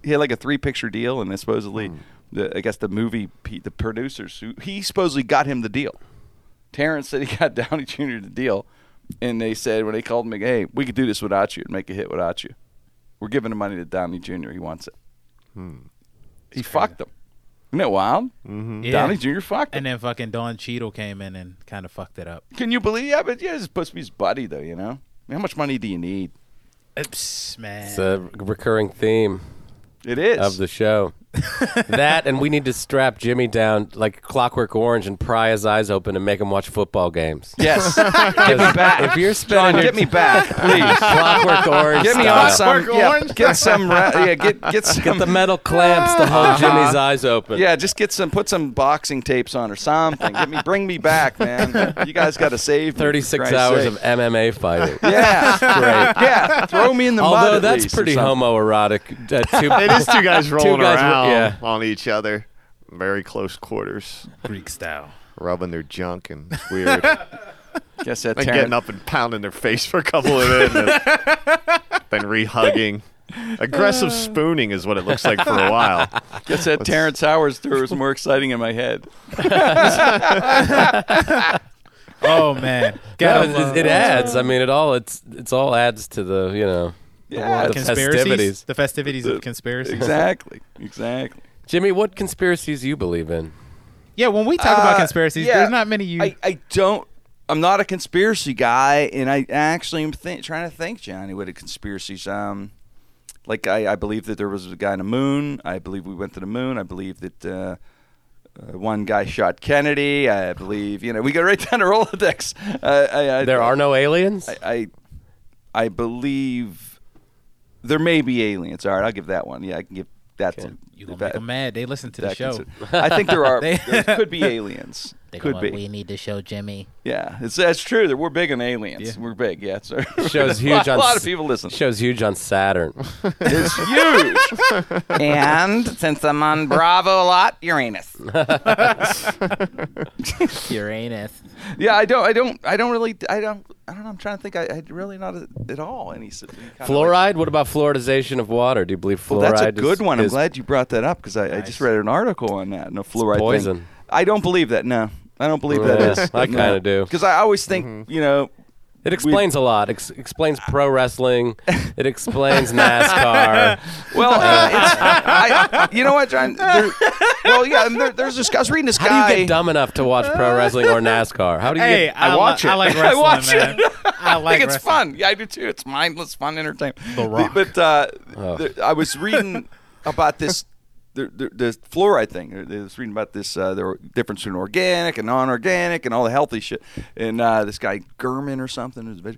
[SPEAKER 1] he had like a three picture deal, and then supposedly, hmm. the, I guess the movie, the producers, who he supposedly got him the deal. Terrence said he got Downey Jr. the deal, and they said when they called him, like, "Hey, we could do this without you and make a hit without you. We're giving the money to Downey Jr. He wants it." Hmm. He fucked him. Isn't that wild? Mm-hmm.
[SPEAKER 3] Yeah.
[SPEAKER 1] Downey Jr. fucked him.
[SPEAKER 3] And then fucking Don Cheadle came in and kind of fucked it up.
[SPEAKER 1] Can you believe? Yeah, but yeah, it's supposed to be his buddy, though. You know, I mean, how much money do you need?
[SPEAKER 3] Oops, man.
[SPEAKER 5] it's a recurring theme
[SPEAKER 1] It is.
[SPEAKER 5] of the show. that, and we need to strap Jimmy down like Clockwork Orange and pry his eyes open and make him watch football games.
[SPEAKER 1] Yes. get me back.
[SPEAKER 5] If you're
[SPEAKER 1] John,
[SPEAKER 5] spending your
[SPEAKER 1] get me back, please.
[SPEAKER 5] Clockwork Orange,
[SPEAKER 1] Get me
[SPEAKER 5] style.
[SPEAKER 1] on some.
[SPEAKER 3] Clockwork
[SPEAKER 1] Yeah,
[SPEAKER 3] Orange?
[SPEAKER 1] get some. ra- Yeah, get get some.
[SPEAKER 5] Get the metal clamps to hold Jimmy's eyes open.
[SPEAKER 1] yeah, just get some. Put some boxing tapes on or something. Get me. Bring me back, man. You guys got to save
[SPEAKER 5] 36 hours
[SPEAKER 1] sake.
[SPEAKER 5] of MMA fighting.
[SPEAKER 1] Yeah.
[SPEAKER 5] Great.
[SPEAKER 1] Yeah. Throw me in the mud.
[SPEAKER 5] Although that's
[SPEAKER 1] least
[SPEAKER 5] pretty homoerotic. Uh, two,
[SPEAKER 4] It is two guys rolling
[SPEAKER 5] guys,
[SPEAKER 4] around
[SPEAKER 5] yeah.
[SPEAKER 4] on each other, very close quarters,
[SPEAKER 3] Greek style.
[SPEAKER 4] rubbing their junk, and it's weird.
[SPEAKER 1] Guess that
[SPEAKER 4] and
[SPEAKER 1] Taryn-
[SPEAKER 4] getting up and pounding their face for a couple of minutes, then re-hugging. Aggressive uh. spooning is what it looks like for a while.
[SPEAKER 1] Guess that Terrence Howard story was more exciting in my head.
[SPEAKER 3] Oh man,
[SPEAKER 5] No,
[SPEAKER 3] Gotta
[SPEAKER 5] it,
[SPEAKER 3] love-
[SPEAKER 5] it adds. I mean, it all it's it's all adds to the you know
[SPEAKER 1] Yeah.
[SPEAKER 5] the
[SPEAKER 3] conspiracies,
[SPEAKER 5] festivities.
[SPEAKER 3] the festivities of conspiracies.
[SPEAKER 1] Exactly. Exactly.
[SPEAKER 5] Jimmy, what conspiracies you believe in?
[SPEAKER 3] Yeah, when we talk about
[SPEAKER 1] Uh,
[SPEAKER 3] conspiracies,
[SPEAKER 1] yeah.
[SPEAKER 3] there's not many you.
[SPEAKER 1] I, I don't. I'm not a conspiracy guy, and I actually am think, trying to think, Johnny, what a conspiracies. Um, like I, I believe that there was a guy on the moon. I believe we went to the moon. I believe that uh, uh, one guy shot Kennedy. I believe you know we go right down to Rolodex. Uh, I, I,
[SPEAKER 5] There are no aliens.
[SPEAKER 1] I, I I believe there may be aliens. All right, I'll give that one. Yeah, I can give that.
[SPEAKER 5] Okay.
[SPEAKER 1] To,
[SPEAKER 3] you gonna make them mad? They listen to the show.
[SPEAKER 1] consider- I think there are.
[SPEAKER 3] They-
[SPEAKER 1] there could be aliens.
[SPEAKER 6] They
[SPEAKER 1] could be.
[SPEAKER 6] We need to show Jimmy.
[SPEAKER 1] Yeah, it's that's true. That we're big on aliens.
[SPEAKER 3] Yeah.
[SPEAKER 1] We're big. Yeah, so
[SPEAKER 5] Shows
[SPEAKER 1] a
[SPEAKER 5] huge
[SPEAKER 1] lot,
[SPEAKER 5] on
[SPEAKER 1] a lot of people listen.
[SPEAKER 5] Shows huge on Saturn.
[SPEAKER 1] It's huge. and since I'm on Bravo a lot, Uranus.
[SPEAKER 6] Uranus.
[SPEAKER 1] Yeah, I don't. I don't. I don't really. I don't. I don't know. I'm trying to think. I, I really not at, at all any. s- any kind like-
[SPEAKER 5] Fluoride. What about fluoridization of water? Do you believe fluoride?
[SPEAKER 1] Well, that's a
[SPEAKER 5] is-
[SPEAKER 1] good one. I'm
[SPEAKER 5] is-
[SPEAKER 1] glad you brought that up because I, I just read an article on that. No fluoride
[SPEAKER 5] poison.
[SPEAKER 1] Thing. I don't believe that. No, I don't believe
[SPEAKER 5] Yeah,
[SPEAKER 1] that is.
[SPEAKER 5] I kinda do.
[SPEAKER 1] because I always think you know.
[SPEAKER 5] It explains a lot. Ex- explains pro wrestling. It explains NASCAR.
[SPEAKER 1] Well, uh, it's, I, you know what, John? There, well, yeah. There, there's this. I was reading this
[SPEAKER 5] How
[SPEAKER 1] guy.
[SPEAKER 5] do you get dumb enough to watch pro wrestling or NASCAR? How do you
[SPEAKER 3] Hey,
[SPEAKER 5] get?
[SPEAKER 3] I,
[SPEAKER 1] I watch
[SPEAKER 3] li-
[SPEAKER 1] it.
[SPEAKER 3] I like
[SPEAKER 1] I
[SPEAKER 3] wrestling,
[SPEAKER 1] watch
[SPEAKER 3] man.
[SPEAKER 1] it.
[SPEAKER 3] I like
[SPEAKER 1] think it's
[SPEAKER 3] wrestling.
[SPEAKER 1] fun. Yeah, I do too. It's mindless, fun entertainment.
[SPEAKER 3] The Rock.
[SPEAKER 1] But uh,
[SPEAKER 5] Oh.
[SPEAKER 1] the- I was reading about this. The, the, the fluoride thing. I was reading about this. Uh, the difference between organic and non-organic and all the healthy shit. And uh, this guy Gurman or something.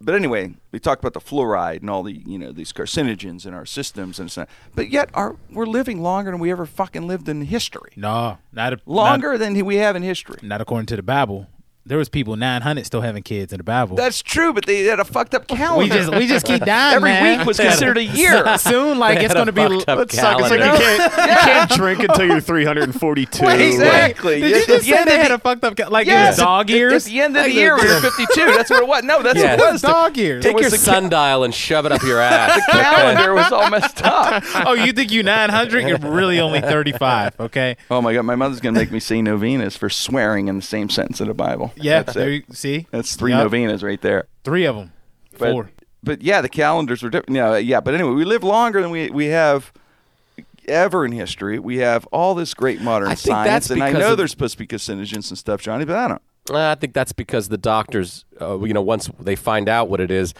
[SPEAKER 1] But anyway, we talked about the fluoride and all the you know these carcinogens in our systems and stuff. But yet, our we're living longer than we ever fucking lived in history.
[SPEAKER 3] No, not a,
[SPEAKER 1] Longer than we have in history.
[SPEAKER 3] Not, not according to the Bible. There was people 900 still having kids in the Bible.
[SPEAKER 1] That's true, but they had a fucked up calendar.
[SPEAKER 3] we just we just keep dying.
[SPEAKER 1] Every
[SPEAKER 3] man.
[SPEAKER 1] week was considered a year.
[SPEAKER 3] Soon, like
[SPEAKER 5] They
[SPEAKER 3] it's going to be.
[SPEAKER 5] fucked up
[SPEAKER 4] That sucks. It's like you
[SPEAKER 5] calendar.
[SPEAKER 4] can't, you can't drink until you're 342.
[SPEAKER 1] Wait, exactly.
[SPEAKER 3] Did
[SPEAKER 1] Yeah,
[SPEAKER 3] you just
[SPEAKER 1] the
[SPEAKER 3] say
[SPEAKER 1] end
[SPEAKER 3] they
[SPEAKER 1] of
[SPEAKER 3] had a fucked up ca- like it
[SPEAKER 1] Yes,
[SPEAKER 3] was dog
[SPEAKER 1] at- At the end of the year, we were 52. That's what it was. No, that's
[SPEAKER 5] Yeah.
[SPEAKER 1] what it was. The
[SPEAKER 3] dog ears.
[SPEAKER 5] Take your
[SPEAKER 1] the ca-
[SPEAKER 5] sundial and shove it up your ass.
[SPEAKER 1] the calendar was all messed up.
[SPEAKER 3] oh, you think you 900? You're really only 35. Okay.
[SPEAKER 1] Oh my God, my mother's gonna make me say novenas for swearing in the same sentence in the Bible.
[SPEAKER 3] Yeah.
[SPEAKER 1] that's
[SPEAKER 3] there
[SPEAKER 1] it.
[SPEAKER 3] you, see,
[SPEAKER 1] That's three
[SPEAKER 3] Yep.
[SPEAKER 1] novenas right there.
[SPEAKER 3] three of them.
[SPEAKER 1] But,
[SPEAKER 3] Four.
[SPEAKER 1] But yeah, the calendars were different. Yeah, yeah. But anyway, we live longer than we we have ever in history. We have all this great modern
[SPEAKER 5] I think
[SPEAKER 1] science,
[SPEAKER 5] that's
[SPEAKER 1] and I know
[SPEAKER 5] of-
[SPEAKER 1] there's supposed to be carcinogens and stuff, Johnny, but I don't.
[SPEAKER 5] Uh, I think that's because the doctors, uh, you know, once they find out what it is,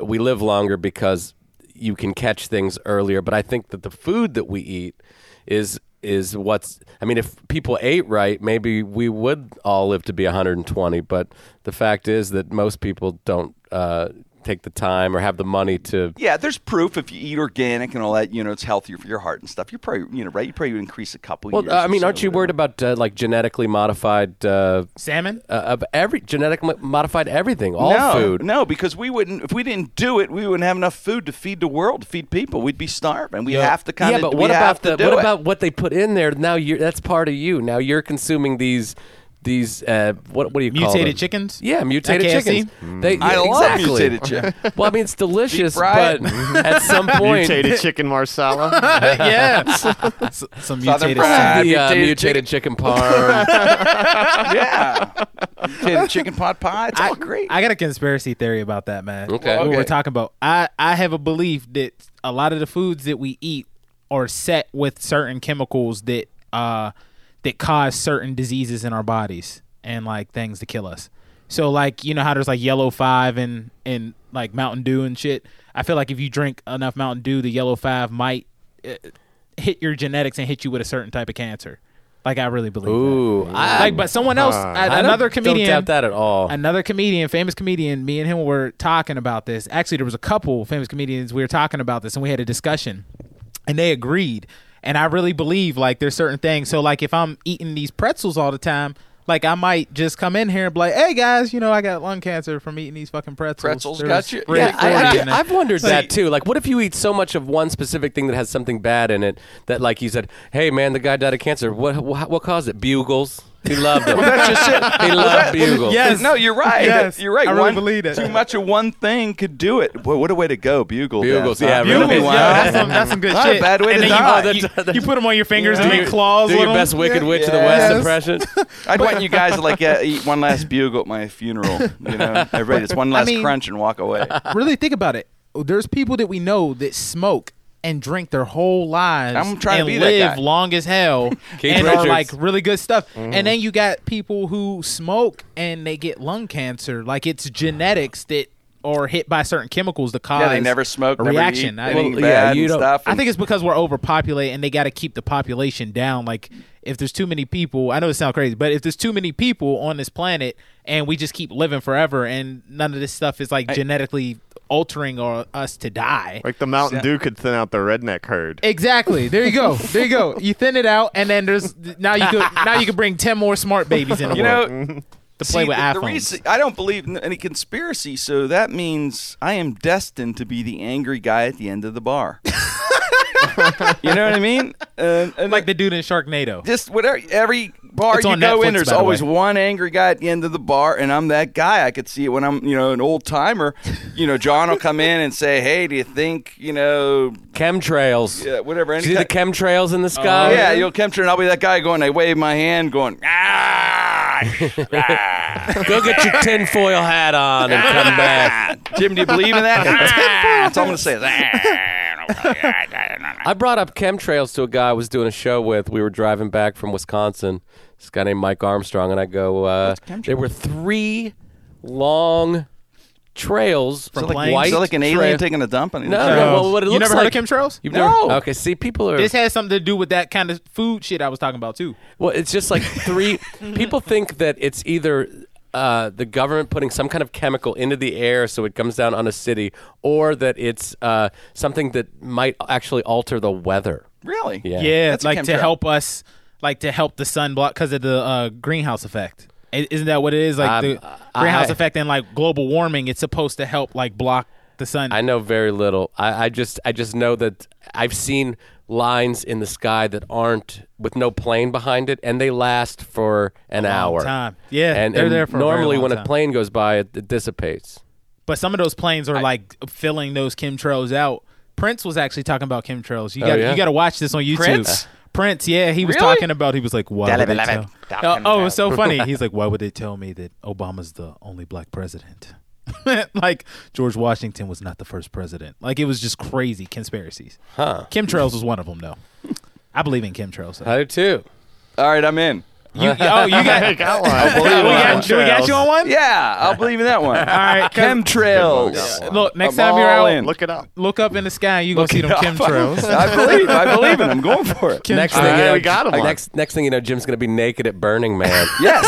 [SPEAKER 5] we live longer because you can catch things earlier. But I think that the food that we eat is is what's. I mean, if people ate right, maybe we would all live to be 120. But the fact is that most people don't uh, take the time or have the money to.
[SPEAKER 1] Yeah, there's proof if you eat organic and all that, you know, it's healthier for your heart and stuff. You probably, you know, right? You probably increase a couple.
[SPEAKER 5] Well,
[SPEAKER 1] years
[SPEAKER 5] I mean,
[SPEAKER 1] so,
[SPEAKER 5] aren't you
[SPEAKER 1] whatever.
[SPEAKER 5] worried about uh, like genetically modified uh,
[SPEAKER 3] Salmon?
[SPEAKER 5] uh, of every genetically modified everything, all
[SPEAKER 1] no,
[SPEAKER 5] food?
[SPEAKER 1] No, because we wouldn't. If we didn't do it, we wouldn't have enough food to feed the world, to feed people. We'd be starving. We
[SPEAKER 3] Yeah.
[SPEAKER 1] have to kind
[SPEAKER 5] yeah,
[SPEAKER 1] of.
[SPEAKER 5] but what about the what
[SPEAKER 1] it.
[SPEAKER 5] about what they put in there? Now you're that's part of you. Now you're consuming these these uh, what what do you call
[SPEAKER 3] Mutated
[SPEAKER 5] them?
[SPEAKER 3] chickens?
[SPEAKER 5] Yeah, mutated
[SPEAKER 3] Like KFC?
[SPEAKER 5] chickens. They,
[SPEAKER 1] I love
[SPEAKER 5] exactly.
[SPEAKER 1] mutated chicken.
[SPEAKER 5] Well, I mean it's delicious,
[SPEAKER 1] fry
[SPEAKER 5] but at some point
[SPEAKER 4] Mutated chicken marsala.
[SPEAKER 3] yeah. S- some mutated
[SPEAKER 1] fried.
[SPEAKER 3] salmon.
[SPEAKER 5] the uh,
[SPEAKER 1] Mutated
[SPEAKER 5] mutated chicken parm.
[SPEAKER 1] yeah, mutated chicken pot pie. It's all great.
[SPEAKER 3] I got a conspiracy theory about that, man.
[SPEAKER 5] Okay.
[SPEAKER 3] What
[SPEAKER 1] Okay.
[SPEAKER 3] we're talking about. I, I have a belief that a lot of the foods that we eat are set with certain chemicals that uh that cause certain diseases in our bodies and like things to kill us. So like you know how there's like yellow five and and like Mountain Dew and shit. I feel like if you drink enough Mountain Dew, the yellow five might uh, hit your genetics and hit you with a certain type of cancer. Like I really believe
[SPEAKER 5] Ooh,
[SPEAKER 3] that.
[SPEAKER 5] I,
[SPEAKER 3] Like, but someone else,
[SPEAKER 4] Huh.
[SPEAKER 3] uh,
[SPEAKER 5] I don't-
[SPEAKER 3] another comedian,
[SPEAKER 5] Don't doubt that at all.
[SPEAKER 3] another comedian, famous comedian, me and him were talking about this. Actually, there was a couple famous comedians we were talking about this, and we had a discussion, and they agreed. And I really believe like there's certain things. So like if I'm eating these pretzels all the time. Like I might just come in here and be like, "Hey guys, you know I got lung cancer from eating these fucking pretzels."
[SPEAKER 1] Pretzels got you?
[SPEAKER 5] Yeah, I, I've wondered
[SPEAKER 1] See-
[SPEAKER 5] that too. Like, what if you eat so much of one specific thing that has something bad in it that, like, you said, "Hey, man, the guy died of cancer. What what, what caused it? Bugles. He loved them.
[SPEAKER 1] That's just it.
[SPEAKER 5] he loved bugles.
[SPEAKER 3] Yes.
[SPEAKER 1] No, you're right.
[SPEAKER 3] Yes.
[SPEAKER 1] You're right.
[SPEAKER 3] I really
[SPEAKER 1] one,
[SPEAKER 3] believe it.
[SPEAKER 1] Too much of one thing could do it. Boy, what a way to go, Bugle.
[SPEAKER 5] Bugles,
[SPEAKER 1] does,
[SPEAKER 5] yeah,
[SPEAKER 1] huh?
[SPEAKER 5] really.
[SPEAKER 3] Bugles,
[SPEAKER 5] Wow.
[SPEAKER 3] yeah, that's some, that's some good
[SPEAKER 1] Not a
[SPEAKER 3] shit.
[SPEAKER 1] bad way
[SPEAKER 3] and
[SPEAKER 1] to
[SPEAKER 3] then
[SPEAKER 1] die.
[SPEAKER 3] You, you, you put them on your fingers
[SPEAKER 5] Do
[SPEAKER 3] and
[SPEAKER 5] your-
[SPEAKER 3] make claws
[SPEAKER 5] Do
[SPEAKER 3] with
[SPEAKER 5] your
[SPEAKER 3] them.
[SPEAKER 5] best Wicked Witch of the
[SPEAKER 1] Yes.
[SPEAKER 5] West impression.
[SPEAKER 1] I'd want you guys to like uh, eat one last bugle at my funeral. You know, everybody just one last
[SPEAKER 3] mean-
[SPEAKER 1] crunch and walk away.
[SPEAKER 3] really think about it. There's people that we know that smoke and drink their whole lives
[SPEAKER 1] I'm trying to
[SPEAKER 3] and
[SPEAKER 1] be that
[SPEAKER 3] live
[SPEAKER 1] guy.
[SPEAKER 3] long as hell and are like really good stuff.
[SPEAKER 1] Mm-hmm.
[SPEAKER 3] And then you got people who smoke and they get lung cancer. Like it's genetics that are hit by certain chemicals that cause
[SPEAKER 1] Yeah, they never smoke,
[SPEAKER 3] a
[SPEAKER 1] never
[SPEAKER 3] reaction.
[SPEAKER 1] eat
[SPEAKER 3] I,
[SPEAKER 5] Well, yeah,
[SPEAKER 1] bad
[SPEAKER 5] you
[SPEAKER 1] and
[SPEAKER 5] don't-
[SPEAKER 1] stuff.
[SPEAKER 3] I think it's because we're overpopulated and they got to keep the population down. Like if there's too many people, I know it sounds crazy, but if there's too many people on this planet and we just keep living forever and none of this stuff is like genetically altering or us to die.
[SPEAKER 4] Like the Mountain Dew could thin out the redneck herd.
[SPEAKER 3] Exactly. There you go. There you go. You thin it out, and then there's now you could now you can bring ten more smart babies in the
[SPEAKER 1] you
[SPEAKER 3] world
[SPEAKER 1] know,
[SPEAKER 3] to play
[SPEAKER 1] see,
[SPEAKER 3] with
[SPEAKER 1] the, the
[SPEAKER 3] iPhones.
[SPEAKER 1] reason, I don't believe in any conspiracy, so that means I am destined to be the angry guy at the end of the bar. you know what I mean? And, and
[SPEAKER 3] like the dude in Sharknado.
[SPEAKER 1] just whatever every bar
[SPEAKER 3] It's
[SPEAKER 1] you
[SPEAKER 3] on
[SPEAKER 1] go
[SPEAKER 3] Netflix,
[SPEAKER 1] in there's
[SPEAKER 3] by the
[SPEAKER 1] always one angry guy at the end of the bar and i'm that guy i could see it when i'm you know an old timer you know john will come in and say hey do you think you know
[SPEAKER 5] Chemtrails.
[SPEAKER 1] yeah, whatever
[SPEAKER 5] See the
[SPEAKER 1] kind-
[SPEAKER 5] chemtrails in the sky?
[SPEAKER 1] yeah you'll come through and i'll be that guy going i wave my hand going ah.
[SPEAKER 5] Go get your tinfoil hat on and come back.
[SPEAKER 1] jim do you believe in that? That's all i'm gonna say
[SPEAKER 5] I brought up chemtrails to a guy I was doing a show with. We were driving back from Wisconsin. This guy named Mike Armstrong, and I go, uh, there were three long trails
[SPEAKER 3] From
[SPEAKER 5] like white
[SPEAKER 1] is that like an alien
[SPEAKER 5] trail-
[SPEAKER 1] taking a dump on
[SPEAKER 5] No, no, well, what it
[SPEAKER 3] you
[SPEAKER 5] looks
[SPEAKER 3] never
[SPEAKER 5] like,
[SPEAKER 3] heard of chemtrails?
[SPEAKER 5] You've never,
[SPEAKER 1] No.
[SPEAKER 5] never, okay, see, people are.
[SPEAKER 3] This has something to do with that kind of food shit I was talking about too.
[SPEAKER 5] Well, it's just like three. people think that it's either uh, the government putting some kind of chemical into the air so it comes down on a city, or that it's uh, something that might actually alter the weather.
[SPEAKER 1] really
[SPEAKER 5] Yeah.
[SPEAKER 3] Yeah,
[SPEAKER 1] That's
[SPEAKER 3] like to help us, like to help the sun block because of the uh, greenhouse effect. I- Isn't that what it is? Like
[SPEAKER 5] Um,
[SPEAKER 3] the greenhouse
[SPEAKER 5] I-
[SPEAKER 3] effect and like global warming. It's supposed to help like block the sun.
[SPEAKER 5] I know very little. I, I just I just know that I've seen lines in the sky that aren't with no plane behind it, and they last for an
[SPEAKER 3] long
[SPEAKER 5] hour.
[SPEAKER 3] time. Yeah,
[SPEAKER 5] and,
[SPEAKER 3] they're
[SPEAKER 5] and
[SPEAKER 3] there for a very
[SPEAKER 5] normally
[SPEAKER 3] long
[SPEAKER 5] when
[SPEAKER 3] time.
[SPEAKER 5] a plane goes by, it, it dissipates.
[SPEAKER 3] But some of those planes are like filling those chemtrails out. Prince was actually talking about chemtrails. You
[SPEAKER 5] Oh,
[SPEAKER 3] got
[SPEAKER 5] yeah?
[SPEAKER 3] you got to watch this on YouTube.
[SPEAKER 1] Prince?
[SPEAKER 3] Prince, yeah, he was
[SPEAKER 1] Really?
[SPEAKER 3] talking about. He was like, "Why would they tell?" Oh, oh, it was so funny. He's like, "Why would they tell me that Obama's the only black president?" like George Washington was not the first president. Like it was just crazy conspiracies.
[SPEAKER 5] Huh?
[SPEAKER 3] Chemtrails was one of them, though. I believe in chemtrails. though.
[SPEAKER 5] I do too.
[SPEAKER 1] all right i'm in
[SPEAKER 3] You, oh, you got,
[SPEAKER 4] got one.
[SPEAKER 3] we got, do we got you on one?
[SPEAKER 1] yeah i'll believe in that one
[SPEAKER 3] All right, 'cause-
[SPEAKER 1] chemtrails
[SPEAKER 3] Look, next
[SPEAKER 1] I'm
[SPEAKER 3] time you're
[SPEAKER 1] all
[SPEAKER 3] out,
[SPEAKER 1] in.
[SPEAKER 4] Look it up.
[SPEAKER 3] look up in the sky. You gonna see them
[SPEAKER 1] it up.
[SPEAKER 3] chemtrails.
[SPEAKER 1] I believe. I believe in. I'm going for it.
[SPEAKER 5] Next
[SPEAKER 4] All
[SPEAKER 5] thing you know,
[SPEAKER 4] we got him
[SPEAKER 5] next next thing you know, Jim's going to be naked at Burning Man.
[SPEAKER 1] Yes.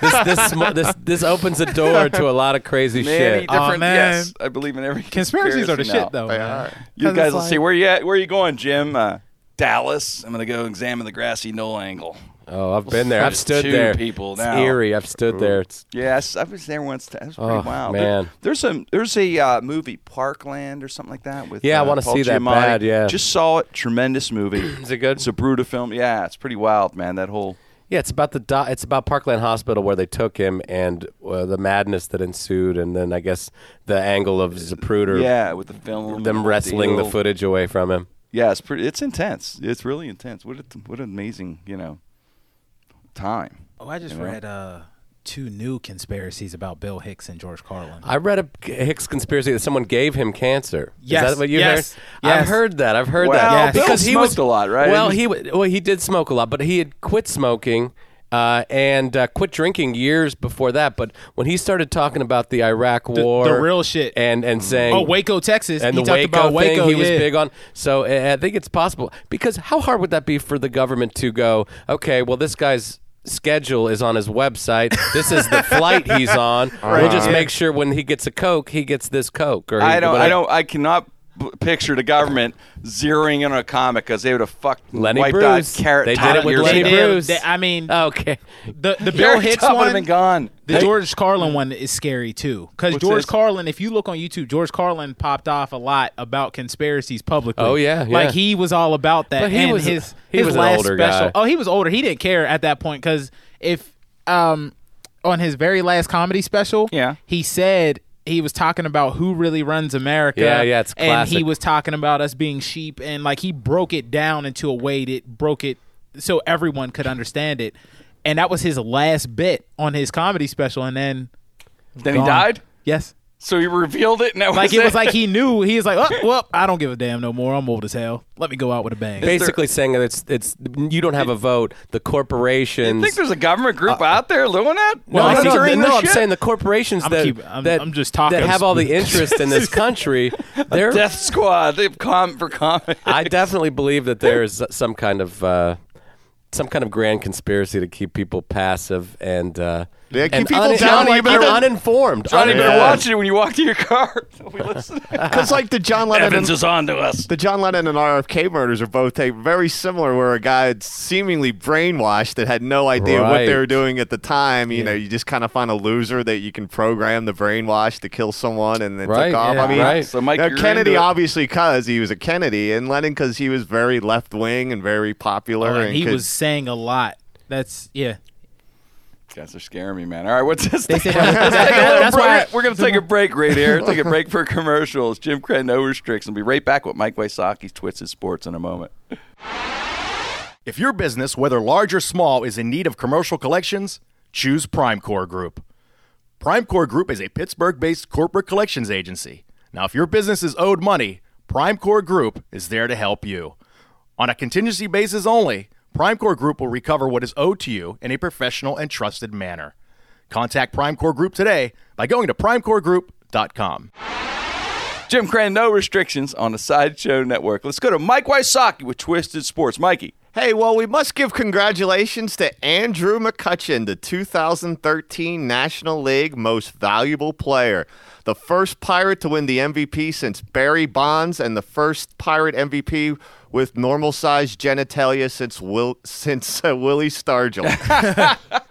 [SPEAKER 5] this this sm- this this opens a door to a lot of crazy
[SPEAKER 1] Many
[SPEAKER 5] shit.
[SPEAKER 3] Aw,
[SPEAKER 1] different.
[SPEAKER 3] man.
[SPEAKER 1] yes, I believe in every
[SPEAKER 3] Conspiracies are the
[SPEAKER 1] conspiracy
[SPEAKER 3] shit,
[SPEAKER 1] now.
[SPEAKER 3] though. man.
[SPEAKER 1] You
[SPEAKER 3] 'Cause
[SPEAKER 1] guys
[SPEAKER 3] it's
[SPEAKER 1] will
[SPEAKER 3] like-
[SPEAKER 1] see where you at. Where are you going, Jim? Uh, Dallas. I'm gonna go examine the grassy knoll angle.
[SPEAKER 5] Oh, I've been there. I've stood
[SPEAKER 1] two
[SPEAKER 5] there.
[SPEAKER 1] people
[SPEAKER 5] it's
[SPEAKER 1] now.
[SPEAKER 5] eerie. I've stood there. It's
[SPEAKER 1] Yes, I was there once. That was pretty
[SPEAKER 5] Oh,
[SPEAKER 1] wild.
[SPEAKER 5] man.
[SPEAKER 1] There- there's a there's a uh, movie Parkland or something like that with.
[SPEAKER 5] Yeah, I
[SPEAKER 1] uh,
[SPEAKER 5] wanna
[SPEAKER 1] Paul
[SPEAKER 5] see that
[SPEAKER 1] Giamatti.
[SPEAKER 5] bad, yeah.
[SPEAKER 1] just saw it. Tremendous movie.
[SPEAKER 5] Is it good?
[SPEAKER 1] It's a Bruta film. Yeah, it's pretty wild, man. That whole.
[SPEAKER 5] yeah. It's about the do- it's about Parkland Hospital where they took him and uh, the madness that ensued, and then I guess the angle of Zapruder,
[SPEAKER 1] Yeah, with the film.
[SPEAKER 5] them
[SPEAKER 1] whole
[SPEAKER 5] wrestling the
[SPEAKER 1] deal.
[SPEAKER 5] footage away from him.
[SPEAKER 1] Yeah, it's pretty. It's intense. It's really intense. What a, what an amazing you know time.
[SPEAKER 3] Oh, I just
[SPEAKER 1] You know?
[SPEAKER 3] read uh, two new conspiracies about Bill Hicks and George Carlin.
[SPEAKER 5] I read a Hicks conspiracy that someone gave him cancer.
[SPEAKER 3] Yes,
[SPEAKER 5] Is that what you
[SPEAKER 3] yes,
[SPEAKER 5] heard?
[SPEAKER 3] yes.
[SPEAKER 5] I've heard that. I've heard
[SPEAKER 1] Well,
[SPEAKER 5] that.
[SPEAKER 3] Bill
[SPEAKER 5] because he
[SPEAKER 1] smoked
[SPEAKER 5] was
[SPEAKER 1] a lot, right?
[SPEAKER 5] Well,
[SPEAKER 1] He
[SPEAKER 5] he well he did smoke a lot, but he had quit smoking Uh, and uh, quit drinking years before that, but when he started talking about the Iraq War,
[SPEAKER 3] the real shit.
[SPEAKER 5] and and saying,
[SPEAKER 3] Oh, Waco, Texas.
[SPEAKER 5] and
[SPEAKER 3] he
[SPEAKER 5] the
[SPEAKER 3] talked
[SPEAKER 5] Waco
[SPEAKER 3] about Waco.
[SPEAKER 5] thing he was big on. So uh, I think it's possible because how hard would that be for the government to go? Okay, well this guy's schedule is on his website. This is the flight he's on. We'll just make sure when he gets a Coke, he gets this Coke. Or
[SPEAKER 1] I don't. I don't. I cannot picture the government zeroing in on a comic because they would have fucked
[SPEAKER 5] Lenny
[SPEAKER 1] wiped
[SPEAKER 5] Bruce.
[SPEAKER 1] out Carrot
[SPEAKER 5] They did it with Lenny
[SPEAKER 1] ago.
[SPEAKER 5] Bruce.
[SPEAKER 3] They- I mean,
[SPEAKER 5] Okay.
[SPEAKER 3] the the Bill
[SPEAKER 1] Carrot
[SPEAKER 3] Hicks
[SPEAKER 1] Top would
[SPEAKER 3] one
[SPEAKER 1] have been gone.
[SPEAKER 3] The George Carlin one is scary too, because George
[SPEAKER 1] this?
[SPEAKER 3] Carlin. If you look on YouTube, George Carlin popped off a lot about conspiracies publicly.
[SPEAKER 5] Oh, yeah, yeah.
[SPEAKER 3] like he was all about that.
[SPEAKER 5] But he
[SPEAKER 3] and
[SPEAKER 5] was-
[SPEAKER 3] his
[SPEAKER 5] he
[SPEAKER 3] his
[SPEAKER 5] was an
[SPEAKER 3] last
[SPEAKER 5] older
[SPEAKER 3] special.
[SPEAKER 5] guy.
[SPEAKER 3] Oh, he was older. He didn't care at that point because if um on his very last comedy special,
[SPEAKER 1] Yeah.
[SPEAKER 3] he said he was talking about who really runs America.
[SPEAKER 5] Yeah, yeah, it's classic.
[SPEAKER 3] and he was talking about us being sheep, and like he broke it down into a way that broke it so everyone could understand it. And that was his last bit on his comedy special, and then
[SPEAKER 1] Then
[SPEAKER 3] Gone.
[SPEAKER 1] he died.
[SPEAKER 3] Yes.
[SPEAKER 1] So he revealed it, and that
[SPEAKER 3] Like
[SPEAKER 1] was
[SPEAKER 3] it was like he knew he was like, oh, well, I don't give a damn no more. I'm old as hell. Let me go out with a bang.
[SPEAKER 5] Basically saying that it's it's you don't have a vote. The
[SPEAKER 1] You
[SPEAKER 5] corporations.
[SPEAKER 1] think there's a government group out there doing that?
[SPEAKER 5] no, no, no,
[SPEAKER 1] Monitoring
[SPEAKER 5] no, I'm saying the corporations
[SPEAKER 3] I'm
[SPEAKER 5] that,
[SPEAKER 3] keep- I'm-
[SPEAKER 5] that
[SPEAKER 3] I'm just talking.
[SPEAKER 5] that have all the interest in this country. They're
[SPEAKER 1] Death Squad. They have comment for comment.
[SPEAKER 5] I definitely believe that there is some kind of uh, some kind of grand conspiracy to keep people passive and uh,
[SPEAKER 4] Yeah, keep
[SPEAKER 5] and
[SPEAKER 4] people
[SPEAKER 5] un-
[SPEAKER 4] down,
[SPEAKER 5] and
[SPEAKER 4] you better-
[SPEAKER 5] uninformed.
[SPEAKER 1] Johnny,
[SPEAKER 5] uninformed.
[SPEAKER 1] better watch it when you walk to your car. We.
[SPEAKER 4] Because like the John Lennon
[SPEAKER 1] Evans
[SPEAKER 4] and,
[SPEAKER 1] is on to us.
[SPEAKER 4] the John Lennon and RFK murders are both take very similar, where a guy had seemingly brainwashed that had no idea what they were doing at the time. You know, you just kind of find a loser that you can program the brainwash to kill someone, and then
[SPEAKER 5] Right,
[SPEAKER 4] took off.
[SPEAKER 5] yeah,
[SPEAKER 4] I mean,
[SPEAKER 5] right.
[SPEAKER 1] So, Mike,
[SPEAKER 4] now, Kennedy obviously because he was a Kennedy, and Lennon because he was very left wing and very popular.
[SPEAKER 3] Oh, and
[SPEAKER 4] and
[SPEAKER 3] he
[SPEAKER 4] could-
[SPEAKER 3] was saying a lot. That's yeah.
[SPEAKER 1] Guys are scaring me, man. All right, what's this?
[SPEAKER 3] They
[SPEAKER 1] thing?
[SPEAKER 3] said
[SPEAKER 1] Let's take a little
[SPEAKER 3] that's
[SPEAKER 1] break.
[SPEAKER 3] why
[SPEAKER 1] We're going to take a break right here. Take a break for commercials. Jim Krenn, no restrictions. We'll be right back with Mike Wysocki's Twisted Sports in a moment.
[SPEAKER 2] If your business, whether large or small, is in need of commercial collections, choose Primecore Group. Primecore Group is a Pittsburgh based corporate collections agency. Now, if your business is owed money, Primecore Group is there to help you. On a contingency basis only, Primecore Group will recover what is owed to you in a professional and trusted manner. Contact Primecore Group today by going to primecoregroup.com.
[SPEAKER 1] Jim Krenn, no restrictions on the Sideshow Network. Let's go to Mike Wysocki with Twisted Sports. Mikey.
[SPEAKER 4] Hey, well, we must give congratulations to Andrew McCutchen, the 2013 National League Most Valuable Player, the first Pirate to win the MVP since Barry Bonds, and the first Pirate MVP with normal-sized genitalia since Will since uh, Willie Stargell.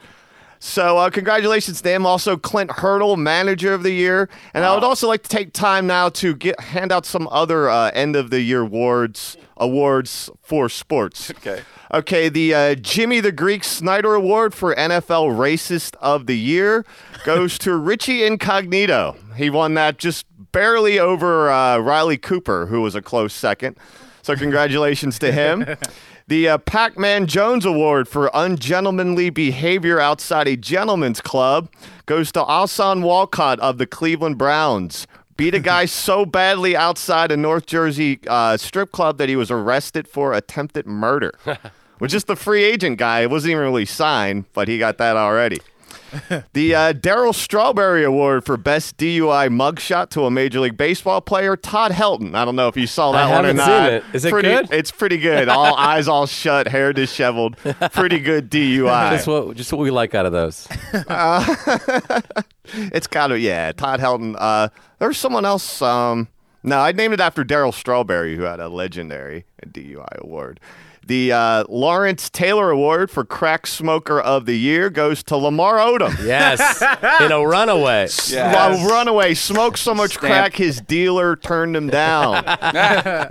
[SPEAKER 4] So, uh, congratulations to him. Also, Clint Hurdle, Manager of the Year. And I would also like to take time now to get hand out some other uh, end of the year awards awards for sports.
[SPEAKER 1] Okay.
[SPEAKER 4] Okay, the uh, Jimmy the Greek Snyder Award for NFL Racist of the Year goes to Richie Incognito. He won that just barely over uh, Riley Cooper, who was a close second. So, congratulations to him. The uh, Pac Man Jones Award for ungentlemanly behavior outside a gentleman's club goes to Ausar Walcott of the Cleveland Browns. Beat a guy so badly outside a North Jersey uh, strip club that he was arrested for attempted murder. Which is the free agent guy. It wasn't even really signed, but he got that already. The uh, Darryl Strawberry Award for Best DUI Mugshot to a Major League Baseball player, Todd Helton. I don't know if you saw that
[SPEAKER 5] I
[SPEAKER 4] one or not.
[SPEAKER 5] seen it. Is it
[SPEAKER 4] pretty,
[SPEAKER 5] good?
[SPEAKER 4] It's pretty good. All eyes all shut, hair disheveled. Pretty good DUI.
[SPEAKER 5] Just what just what we like out of those.
[SPEAKER 4] It's got to, yeah. Todd Helton. Uh, there's someone else. Um, no, I named it after Darryl Strawberry, who had a legendary DUI award. The uh, Lawrence Taylor Award for Crack Smoker of the Year goes to Lamar Odom.
[SPEAKER 5] Yes, in a runaway.
[SPEAKER 4] While runaway smoked so much
[SPEAKER 1] Stamp.
[SPEAKER 4] crack, his dealer turned him down.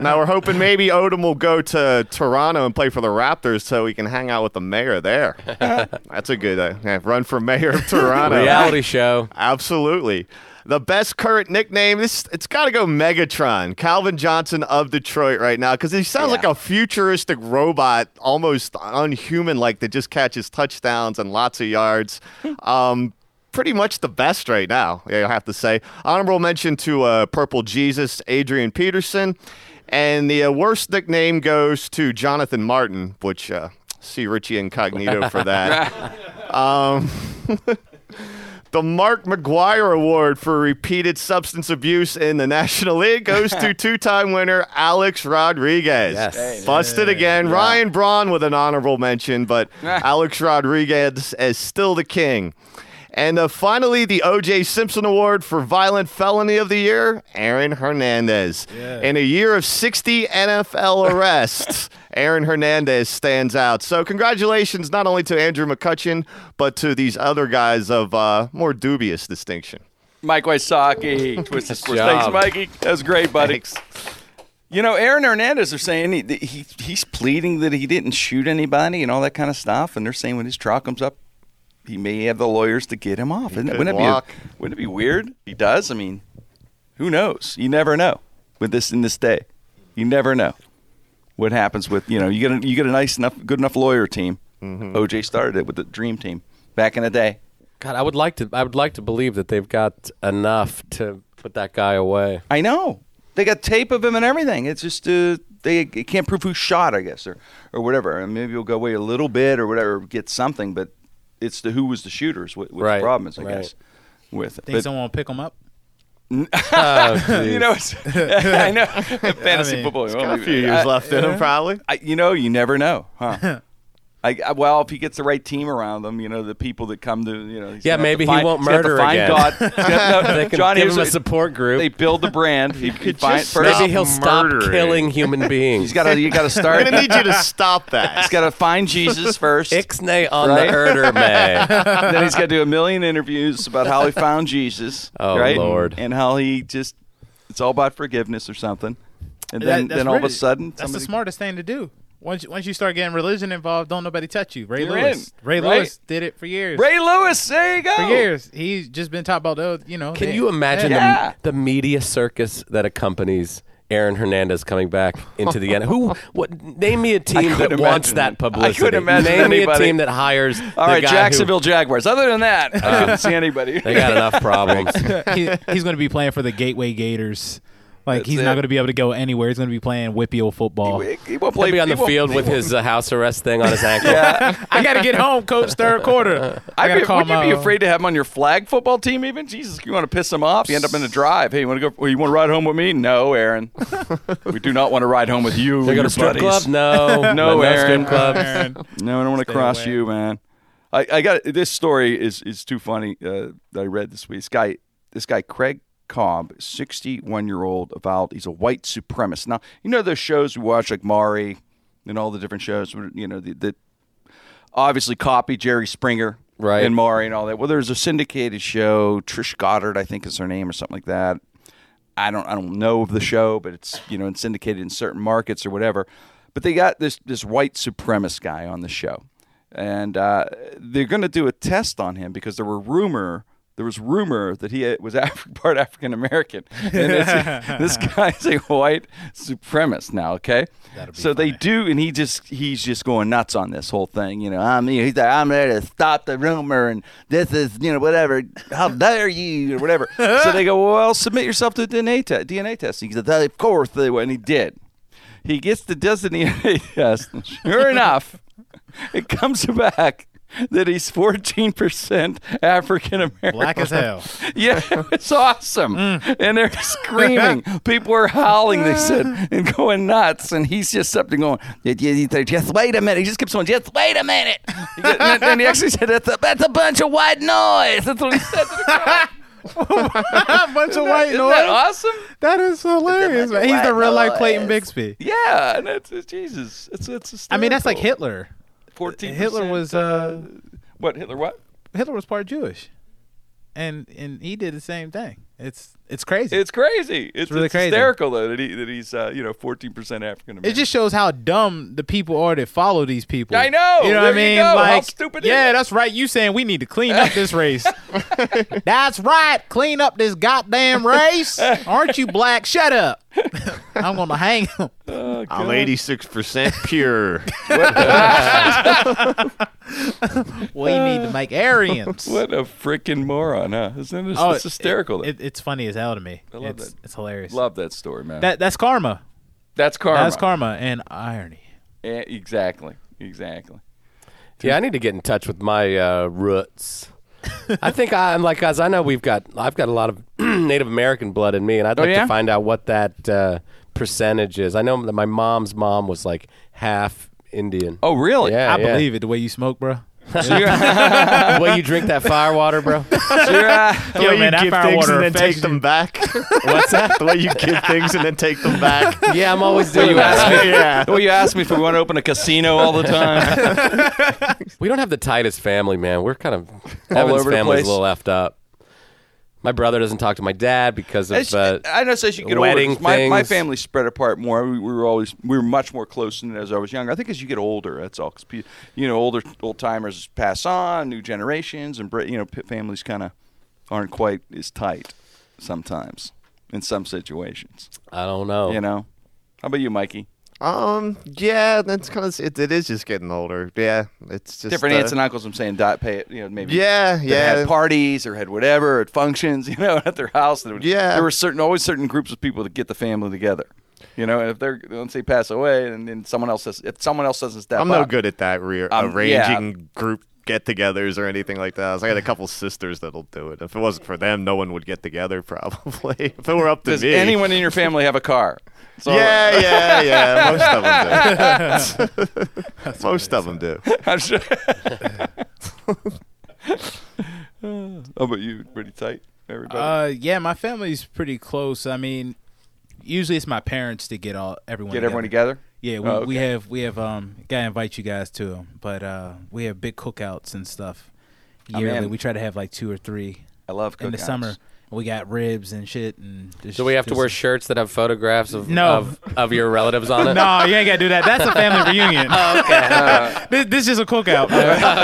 [SPEAKER 4] now we're hoping maybe Odom will go to Toronto and play for the Raptors so he can hang out with the mayor there. That's a good uh, run for mayor of Toronto.
[SPEAKER 5] Reality show.
[SPEAKER 4] Absolutely. The best current nickname, this it's got to go Megatron, Calvin Johnson of Detroit right now, because he sounds like a futuristic robot, almost unhuman like that just catches touchdowns and lots of yards. um, pretty much the best right now, I have to say. Honorable mention to uh, Purple Jesus, Adrian Peterson. And the uh, worst nickname goes to Jonathan Martin, which uh, See Richie Incognito for that. um, the Mark McGwire Award for repeated substance abuse in the National League goes to two-time winner Alex Rodriguez.
[SPEAKER 5] Yes.
[SPEAKER 4] Busted again. Ryan Braun with an honorable mention, but Alex Rodriguez is still the king. And uh, finally, the O.J. Simpson Award for Violent Felony of the Year, Aaron Hernandez. In a year of 60 NFL arrests, Aaron Hernandez stands out. So, congratulations not only to Andrew McCutchen, but to these other guys of uh, more dubious distinction.
[SPEAKER 1] Mike Wysocki, Twisted Sports.
[SPEAKER 5] job.
[SPEAKER 1] Thanks, Mikey. That was great, buddy.
[SPEAKER 4] Thanks.
[SPEAKER 1] You know, Aaron Hernandez are saying he, he he's pleading that he didn't shoot anybody and all that kind of stuff, and they're saying when his trial comes up, he may have the lawyers to get him off. Isn't it-
[SPEAKER 4] could
[SPEAKER 1] Wouldn't it,
[SPEAKER 4] walk.
[SPEAKER 1] be wouldn't it be weird? He does. I mean, who knows? You never know with this in this day. You never know what happens with you know you get a, you get a nice enough good enough lawyer team.
[SPEAKER 4] Mm-hmm.
[SPEAKER 1] OJ started it with the Dream Team back in the day.
[SPEAKER 5] God, I would like to. I would like to believe that they've got enough to put that guy away.
[SPEAKER 1] I know. They got tape of him and everything. It's just uh, they can't prove who shot, I guess, or or whatever. And maybe we'll go away a little bit or whatever, get something. But it's the who was the shooters. What, what
[SPEAKER 5] Right,
[SPEAKER 1] the problem is, I
[SPEAKER 5] right.
[SPEAKER 1] guess, with it.
[SPEAKER 3] Think
[SPEAKER 1] But,
[SPEAKER 3] someone will pick him up?
[SPEAKER 5] Oh,
[SPEAKER 1] you know, I know fantasy
[SPEAKER 3] mean,
[SPEAKER 1] football.
[SPEAKER 4] Got a few years left in him, uh, probably.
[SPEAKER 1] I, you know, you never know, huh? I, I, well, if he gets the right team around him, you know, the people that come to, you know,
[SPEAKER 5] Yeah,
[SPEAKER 1] gonna have to
[SPEAKER 5] maybe he won't
[SPEAKER 1] he's gonna
[SPEAKER 5] murder
[SPEAKER 1] find
[SPEAKER 5] again.
[SPEAKER 1] God. He's no,
[SPEAKER 5] they can
[SPEAKER 1] John,
[SPEAKER 5] give
[SPEAKER 1] here's
[SPEAKER 5] him a support group.
[SPEAKER 1] They build the brand. He, he
[SPEAKER 4] could
[SPEAKER 1] find,
[SPEAKER 4] just
[SPEAKER 1] first,
[SPEAKER 4] stop
[SPEAKER 5] Maybe he'll stop killing human beings.
[SPEAKER 1] he's got to. You got to
[SPEAKER 4] I'm
[SPEAKER 1] start.
[SPEAKER 4] going to need you to stop that.
[SPEAKER 1] He's got to find Jesus first.
[SPEAKER 5] Ixnay on
[SPEAKER 1] Right?
[SPEAKER 5] the herder may.
[SPEAKER 1] then he's got to do a million interviews about how he found Jesus.
[SPEAKER 5] Oh,
[SPEAKER 1] right?
[SPEAKER 5] Lord.
[SPEAKER 1] And how he just it's all about forgiveness or something. And
[SPEAKER 3] That-
[SPEAKER 1] then then all of a
[SPEAKER 3] really-
[SPEAKER 1] sudden
[SPEAKER 3] that's the smartest thing to do. Once you- once you start getting religion involved, don't nobody touch you. Ray
[SPEAKER 1] You're
[SPEAKER 3] Lewis,
[SPEAKER 1] in,
[SPEAKER 3] Ray
[SPEAKER 1] right?
[SPEAKER 3] Lewis did it for years.
[SPEAKER 1] Ray Lewis, there you go.
[SPEAKER 3] for years, he's just been talking about oh, you know.
[SPEAKER 5] Can
[SPEAKER 3] they-
[SPEAKER 5] you imagine
[SPEAKER 1] Yeah.
[SPEAKER 5] the, the media circus that accompanies Aaron Hernandez coming back into the end? Who? What? Name me a team that
[SPEAKER 1] couldn't
[SPEAKER 5] wants that
[SPEAKER 1] publicity. I couldn't imagine
[SPEAKER 5] Name me a team that hires.
[SPEAKER 1] All
[SPEAKER 5] the
[SPEAKER 1] right,
[SPEAKER 5] guy who-
[SPEAKER 1] Jacksonville Jaguars. Other than that, I uh, couldn't see anybody.
[SPEAKER 5] they got enough problems.
[SPEAKER 3] he, he's going to be playing for the Gateway Gators. Like
[SPEAKER 1] That's
[SPEAKER 3] he's
[SPEAKER 1] it.
[SPEAKER 3] not going to be able to go anywhere. He's going to be playing whippy old football.
[SPEAKER 1] He, he won't
[SPEAKER 5] He'll
[SPEAKER 1] play
[SPEAKER 5] be on
[SPEAKER 1] he
[SPEAKER 5] the field with his uh, house arrest thing on his ankle.
[SPEAKER 1] Yeah.
[SPEAKER 3] I got to get home, coach. Third quarter. I
[SPEAKER 1] I'd be,
[SPEAKER 3] call
[SPEAKER 1] would you be afraid to have him on your flag football team? Even Jesus, you want to piss him off? You end up in a drive. Hey, you want to go? Well, you want to ride home with me? No, Aaron. we do not want to ride home with you.
[SPEAKER 5] They
[SPEAKER 1] and
[SPEAKER 5] go
[SPEAKER 1] your
[SPEAKER 5] to strip
[SPEAKER 1] buddies.
[SPEAKER 5] club? No,
[SPEAKER 1] No,
[SPEAKER 5] no
[SPEAKER 1] Aaron.
[SPEAKER 5] strip clubs.
[SPEAKER 3] Aaron.
[SPEAKER 1] No, I don't want to cross
[SPEAKER 3] away.
[SPEAKER 1] you, man. I, I got this story is is too funny uh, that I read this week. This guy, this guy Craig Cobb, sixty one year old, avowed he's a white supremacist. Now you know those shows we watch like Maury and all the different shows. where, You know that obviously copy Jerry Springer.
[SPEAKER 5] Right.
[SPEAKER 1] And Maury and all that. Well, there's a syndicated show. Trish Goddard, I think, is her name or something like that. I don't I don't know of the show, but it's you know it's syndicated in certain markets or whatever. But they got this this white supremacist guy on the show, and uh, they're going to do a test on him because there were rumor there was rumor that he uh, was Af- part African American. And this, this guy's a white supremacist now. Okay, so they do, and he just he's just going nuts on this whole thing. You know, I'm he's like, I'm there to stop the rumor, and this is you know whatever. How dare you or whatever. so they go, well, submit yourself to a DNA, te- DNA testing. He said, of course they will, and he did. He gets the does the DNA test. Sure enough, it comes back that he's 14% African American.
[SPEAKER 3] Black as hell.
[SPEAKER 1] Yeah, it's awesome. Mm. And they're screaming. People are howling, they said, and going nuts. And he's just up there going, just wait a minute. He just keeps going, just wait a minute. And he actually said, that's a, that's a bunch of white noise. That's what he said to the crowd.
[SPEAKER 3] a bunch of white noise.
[SPEAKER 1] that awesome?
[SPEAKER 3] That is hilarious. Man. He's the real life Clayton Bigsby.
[SPEAKER 1] Yeah, and it's, it's Jesus. It's, it's
[SPEAKER 3] I mean, that's like. Hitler.
[SPEAKER 1] 14
[SPEAKER 3] Hitler was uh,
[SPEAKER 1] what Hitler what?
[SPEAKER 3] Hitler was part Jewish, and and he did the same thing. It's it's crazy.
[SPEAKER 1] It's crazy. It's,
[SPEAKER 3] really
[SPEAKER 1] it's
[SPEAKER 3] crazy.
[SPEAKER 1] hysterical though that he that he's uh, you know 14% African American.
[SPEAKER 3] It just shows how dumb the people are that follow these people.
[SPEAKER 1] I know.
[SPEAKER 3] You know what I mean?
[SPEAKER 1] go. How stupid
[SPEAKER 3] yeah, that's right. You saying we need to clean up this race? that's right. Clean up this goddamn race. Aren't you black? Shut up. I'm gonna hang him.
[SPEAKER 4] I'm 86% pure.
[SPEAKER 3] We need to make Aryans.
[SPEAKER 1] What a freaking moron, huh? Isn't it?
[SPEAKER 3] Oh,
[SPEAKER 1] it's hysterical.
[SPEAKER 3] It, it's funny as hell to me.
[SPEAKER 1] I love
[SPEAKER 3] it's,
[SPEAKER 1] that.
[SPEAKER 3] It's hilarious.
[SPEAKER 1] Love that story, man.
[SPEAKER 3] that. That's karma.
[SPEAKER 1] that's karma.
[SPEAKER 3] That's karma and irony.
[SPEAKER 1] Yeah, exactly. Exactly.
[SPEAKER 5] Yeah, I need to get in touch with my uh, roots. I think I'm like guys. I know we've got I've got a lot of Native American blood in me, and I'd
[SPEAKER 1] Oh,
[SPEAKER 5] like
[SPEAKER 1] yeah?
[SPEAKER 5] to find out what that uh, percentage is. I know that my mom's mom was like half Indian.
[SPEAKER 1] Oh, really?
[SPEAKER 5] yeah,
[SPEAKER 3] I
[SPEAKER 5] yeah.
[SPEAKER 3] believe it. The way you smoke, bro.
[SPEAKER 1] So you're,
[SPEAKER 5] the way you drink that fire water, bro.
[SPEAKER 1] so you're, uh,
[SPEAKER 4] The
[SPEAKER 3] Yo,
[SPEAKER 4] way
[SPEAKER 3] man,
[SPEAKER 4] you
[SPEAKER 3] that
[SPEAKER 4] give
[SPEAKER 3] fire
[SPEAKER 4] things
[SPEAKER 3] water
[SPEAKER 4] and then
[SPEAKER 3] affects
[SPEAKER 4] take them back. What's that? The way you give things and then take them back.
[SPEAKER 5] yeah, I'm always
[SPEAKER 1] so
[SPEAKER 5] doing
[SPEAKER 1] you ask
[SPEAKER 5] that.
[SPEAKER 1] me.
[SPEAKER 4] Yeah.
[SPEAKER 1] Well, you asked me if we want to open a casino all the time.
[SPEAKER 5] We don't have the tightest family, man. We're kind of
[SPEAKER 1] All
[SPEAKER 5] Evan's
[SPEAKER 1] over the
[SPEAKER 5] family's
[SPEAKER 1] place.
[SPEAKER 5] a little effed up. My brother doesn't talk to my dad because of uh,
[SPEAKER 1] I know. So as you get
[SPEAKER 5] wedding
[SPEAKER 1] older, my, my
[SPEAKER 5] things.
[SPEAKER 1] family spread apart more. We, we were always we were much more close than as I was younger. I think as you get older, that's all. 'Cause pe- you know, older old timers pass on, new generations, and bre- you know, p- families kind of aren't quite as tight sometimes in some situations.
[SPEAKER 5] I don't know.
[SPEAKER 1] You know. How about you, Mikey?
[SPEAKER 4] Um. Yeah. That's kind of. It, it is just getting older. Yeah. It's just
[SPEAKER 1] Different
[SPEAKER 4] uh,
[SPEAKER 1] aunts and uncles. I'm saying, di- pay it. You know, maybe.
[SPEAKER 4] Yeah. Yeah.
[SPEAKER 1] had parties or had whatever at functions, you know, at their house. Would-
[SPEAKER 4] Yeah.
[SPEAKER 1] there were certain always certain groups of people to get the family together. You know, and if they're once they pass away, and then someone else says if someone else doesn't step
[SPEAKER 4] I'm no
[SPEAKER 1] up,
[SPEAKER 4] good at that re-
[SPEAKER 1] Um,
[SPEAKER 4] arranging group get-togethers or anything like that. I got a couple sisters that'll do it. If it wasn't for them, no one would get together. Probably. if it were up to
[SPEAKER 1] Does
[SPEAKER 4] me.
[SPEAKER 1] anyone in your family have a car? So,
[SPEAKER 4] Yeah, yeah, yeah. Most of them do. Most of them do.
[SPEAKER 1] I'm sure. How about you? Pretty tight, everybody.
[SPEAKER 3] Uh, yeah, my family's pretty close. I mean, usually it's my parents to get all everyone
[SPEAKER 1] Get
[SPEAKER 3] together.
[SPEAKER 1] everyone together.
[SPEAKER 3] Yeah, we,
[SPEAKER 1] Oh,
[SPEAKER 3] we have we have um gotta invite you guys to 'em, but uh we have big cookouts and stuff
[SPEAKER 1] I'm
[SPEAKER 3] yearly.
[SPEAKER 1] in.
[SPEAKER 3] we try to have like two or three
[SPEAKER 1] I love
[SPEAKER 3] in the summer. We got ribs and shit and just,
[SPEAKER 5] Do we have to wear shirts that have photographs of
[SPEAKER 3] No.
[SPEAKER 5] of, of your relatives on it?
[SPEAKER 3] No, you ain't gotta do that. That's a family reunion.
[SPEAKER 5] Oh, okay.
[SPEAKER 3] this, this is just a cookout.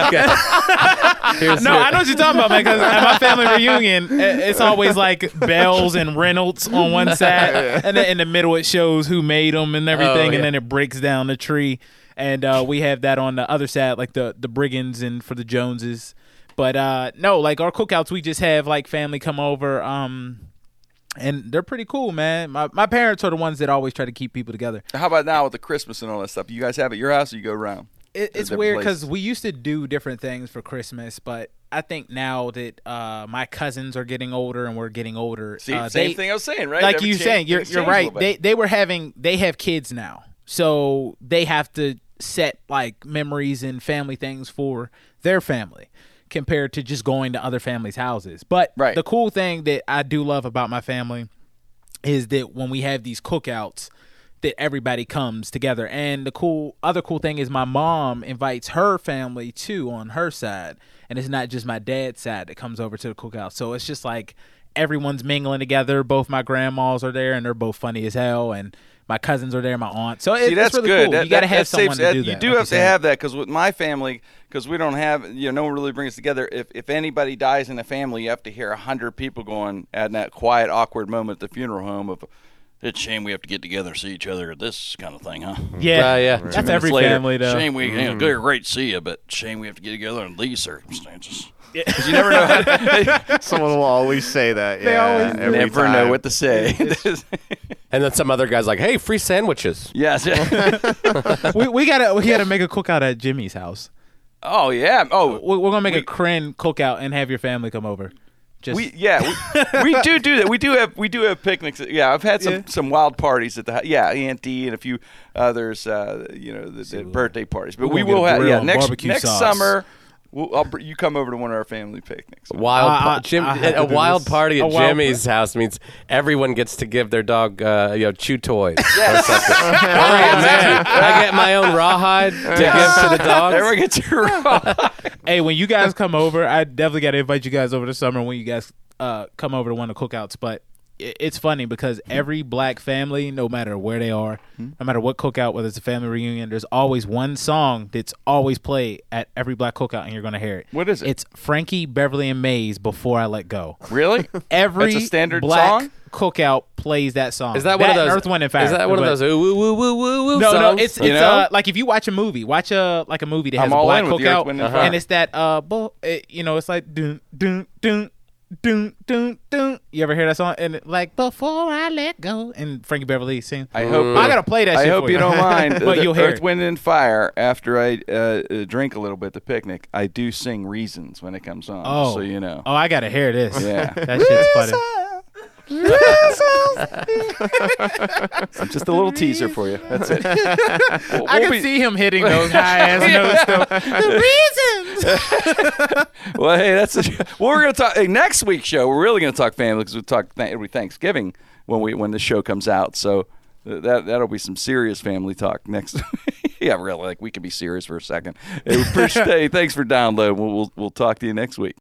[SPEAKER 5] okay. Here's
[SPEAKER 3] No,
[SPEAKER 5] your-
[SPEAKER 3] I know what you're talking about, man. Because at my family reunion, it's always like Bells and Reynolds on one side, and then in the middle it shows who made them and everything,
[SPEAKER 5] Oh, yeah.
[SPEAKER 3] and then it breaks down the tree. And uh, we have that on the other side, like the the Brigands and for the Joneses. But uh, no, like our cookouts, we just have like family come over, um, and they're pretty cool, man. My my parents are the ones that always try to keep people together.
[SPEAKER 1] How about now with the Christmas and all that stuff? You guys have at your house, or you go around?
[SPEAKER 3] It, it's weird because we used to do different things for Christmas, but I think now that uh, my cousins are getting older and we're getting older,
[SPEAKER 1] See,
[SPEAKER 3] uh,
[SPEAKER 1] same
[SPEAKER 3] they-
[SPEAKER 1] thing I was saying, right?
[SPEAKER 3] Like
[SPEAKER 1] Every
[SPEAKER 3] you
[SPEAKER 1] cha-
[SPEAKER 3] saying, you're you're right. They they were having they have kids now, so they have to set like memories and family things for their family compared to just going to other families' houses. But
[SPEAKER 1] Right.
[SPEAKER 3] the cool thing that I do love about my family is that when we have these cookouts that everybody comes together. And the cool other cool thing is my mom invites her family too on her side. And it's not just my dad's side that comes over to the cookout. So it's just like everyone's mingling together. Both my grandmas are there and they're both funny as hell. And my cousins are there my aunt so it,
[SPEAKER 1] See, that's
[SPEAKER 3] it's really
[SPEAKER 1] good.
[SPEAKER 3] cool
[SPEAKER 1] That-
[SPEAKER 3] you gotta have someone
[SPEAKER 1] saves-
[SPEAKER 3] to do that.
[SPEAKER 1] You do
[SPEAKER 3] like
[SPEAKER 1] have to have that because with my family, because we don't have, you know, no one really brings us together. If if anybody dies in the family, you have to hear a hundred people going at that quiet, awkward moment at the funeral home of. It's a shame we have to get together and see each other at this kind of thing, huh?
[SPEAKER 3] yeah
[SPEAKER 5] Uh, yeah.
[SPEAKER 3] that's
[SPEAKER 1] Minutes
[SPEAKER 3] every
[SPEAKER 1] later,
[SPEAKER 3] family though
[SPEAKER 1] Shame we, you know, good, great to see you, but shame we have to get together in these circumstances. Because you never know. How to,
[SPEAKER 4] Someone will always say that. Yeah,
[SPEAKER 3] always-
[SPEAKER 4] every
[SPEAKER 1] never
[SPEAKER 4] time.
[SPEAKER 1] know what to say.
[SPEAKER 5] And then some other guy's like, "Hey, free sandwiches."
[SPEAKER 1] yes.
[SPEAKER 3] we, we gotta we gotta make a cookout at jimmy's house
[SPEAKER 1] oh yeah. Oh,
[SPEAKER 3] we- we're gonna make
[SPEAKER 1] We-
[SPEAKER 3] a Krenn cookout and have your family come over just
[SPEAKER 1] We yeah we, we do do that. We do have we do have picnics. Yeah, I've had some,
[SPEAKER 3] Yeah.
[SPEAKER 1] some wild parties at the yeah Auntie and a few others. Uh, you know the, the birthday parties. But we will have yeah next next
[SPEAKER 3] sauce.
[SPEAKER 1] summer. We'll, I'll, br- you come over to one of our family picnics.
[SPEAKER 5] Wild,
[SPEAKER 3] I-
[SPEAKER 5] pa- Jim,
[SPEAKER 3] I
[SPEAKER 5] a wild party at
[SPEAKER 3] wild
[SPEAKER 5] Jimmy's house means everyone gets to give their dog, uh, you know, chew toys.
[SPEAKER 1] Yes.
[SPEAKER 5] Or something. oh man, I get my own rawhide to give to the dogs.
[SPEAKER 1] Everyone gets your
[SPEAKER 3] hey, when you guys come over, I definitely got to invite you guys over the summer when you guys uh, come over to one of the cookouts. But i- it's funny because every black family, no matter where they are, no matter what cookout, whether it's a family reunion, there's always one song that's always played at every black cookout, and you're gonna hear it.
[SPEAKER 1] What is it?
[SPEAKER 3] It's Frankie Beverly and Maze "Before I Let Go."
[SPEAKER 1] really.
[SPEAKER 3] Every
[SPEAKER 1] That's a standard
[SPEAKER 3] black
[SPEAKER 1] song?
[SPEAKER 3] cookout plays that song.
[SPEAKER 5] Is that one of
[SPEAKER 3] and
[SPEAKER 5] those?
[SPEAKER 3] Earth, Wind, and Fire?
[SPEAKER 5] Is that one of
[SPEAKER 3] But-
[SPEAKER 5] those? Ooh, woo, woo, woo, woo, woo
[SPEAKER 3] no, no,
[SPEAKER 5] songs?
[SPEAKER 3] it's
[SPEAKER 1] You
[SPEAKER 3] it's
[SPEAKER 1] know?
[SPEAKER 3] uh like if you watch a movie, watch a like a movie that
[SPEAKER 1] I'm
[SPEAKER 3] has a
[SPEAKER 1] all
[SPEAKER 3] black
[SPEAKER 1] in with the Earth,
[SPEAKER 3] cookout,
[SPEAKER 1] Wind, and
[SPEAKER 3] and,
[SPEAKER 1] Fire.
[SPEAKER 3] it's that uh, bu- it, you know, it's like dun dun dun doon, doon, doon. You ever hear that song? And like before I let go, and Frankie Beverly sing.
[SPEAKER 1] I hope.
[SPEAKER 3] I gotta play that.
[SPEAKER 1] I
[SPEAKER 3] shit
[SPEAKER 1] hope
[SPEAKER 3] for
[SPEAKER 1] you don't mind.
[SPEAKER 3] but
[SPEAKER 1] The
[SPEAKER 3] you'll hear
[SPEAKER 1] Earth,
[SPEAKER 3] it.
[SPEAKER 1] Wind, and Fire. After I uh, uh, drink a little bit at the picnic, I do sing "Reasons" when it comes on.
[SPEAKER 3] Oh,
[SPEAKER 1] so you know.
[SPEAKER 3] Oh, I gotta hear this.
[SPEAKER 1] Yeah.
[SPEAKER 3] that shit's funny.
[SPEAKER 1] Just a little teaser for you. That's it. We'll-
[SPEAKER 3] I
[SPEAKER 1] we'll
[SPEAKER 3] can
[SPEAKER 1] be-
[SPEAKER 3] see him hitting those high ass notes. Though. The reasons.
[SPEAKER 1] Well, hey, that's a, well. We're gonna talk hey, next week's show. We're really gonna talk family because we talk th- it'll be Thanksgiving when we when the show comes out. So th- that that'll be some serious family talk next. yeah, really. Like we can be serious for a second. Hey, we appreciate. hey, thanks for downloading. We'll, we'll we'll talk to you next week.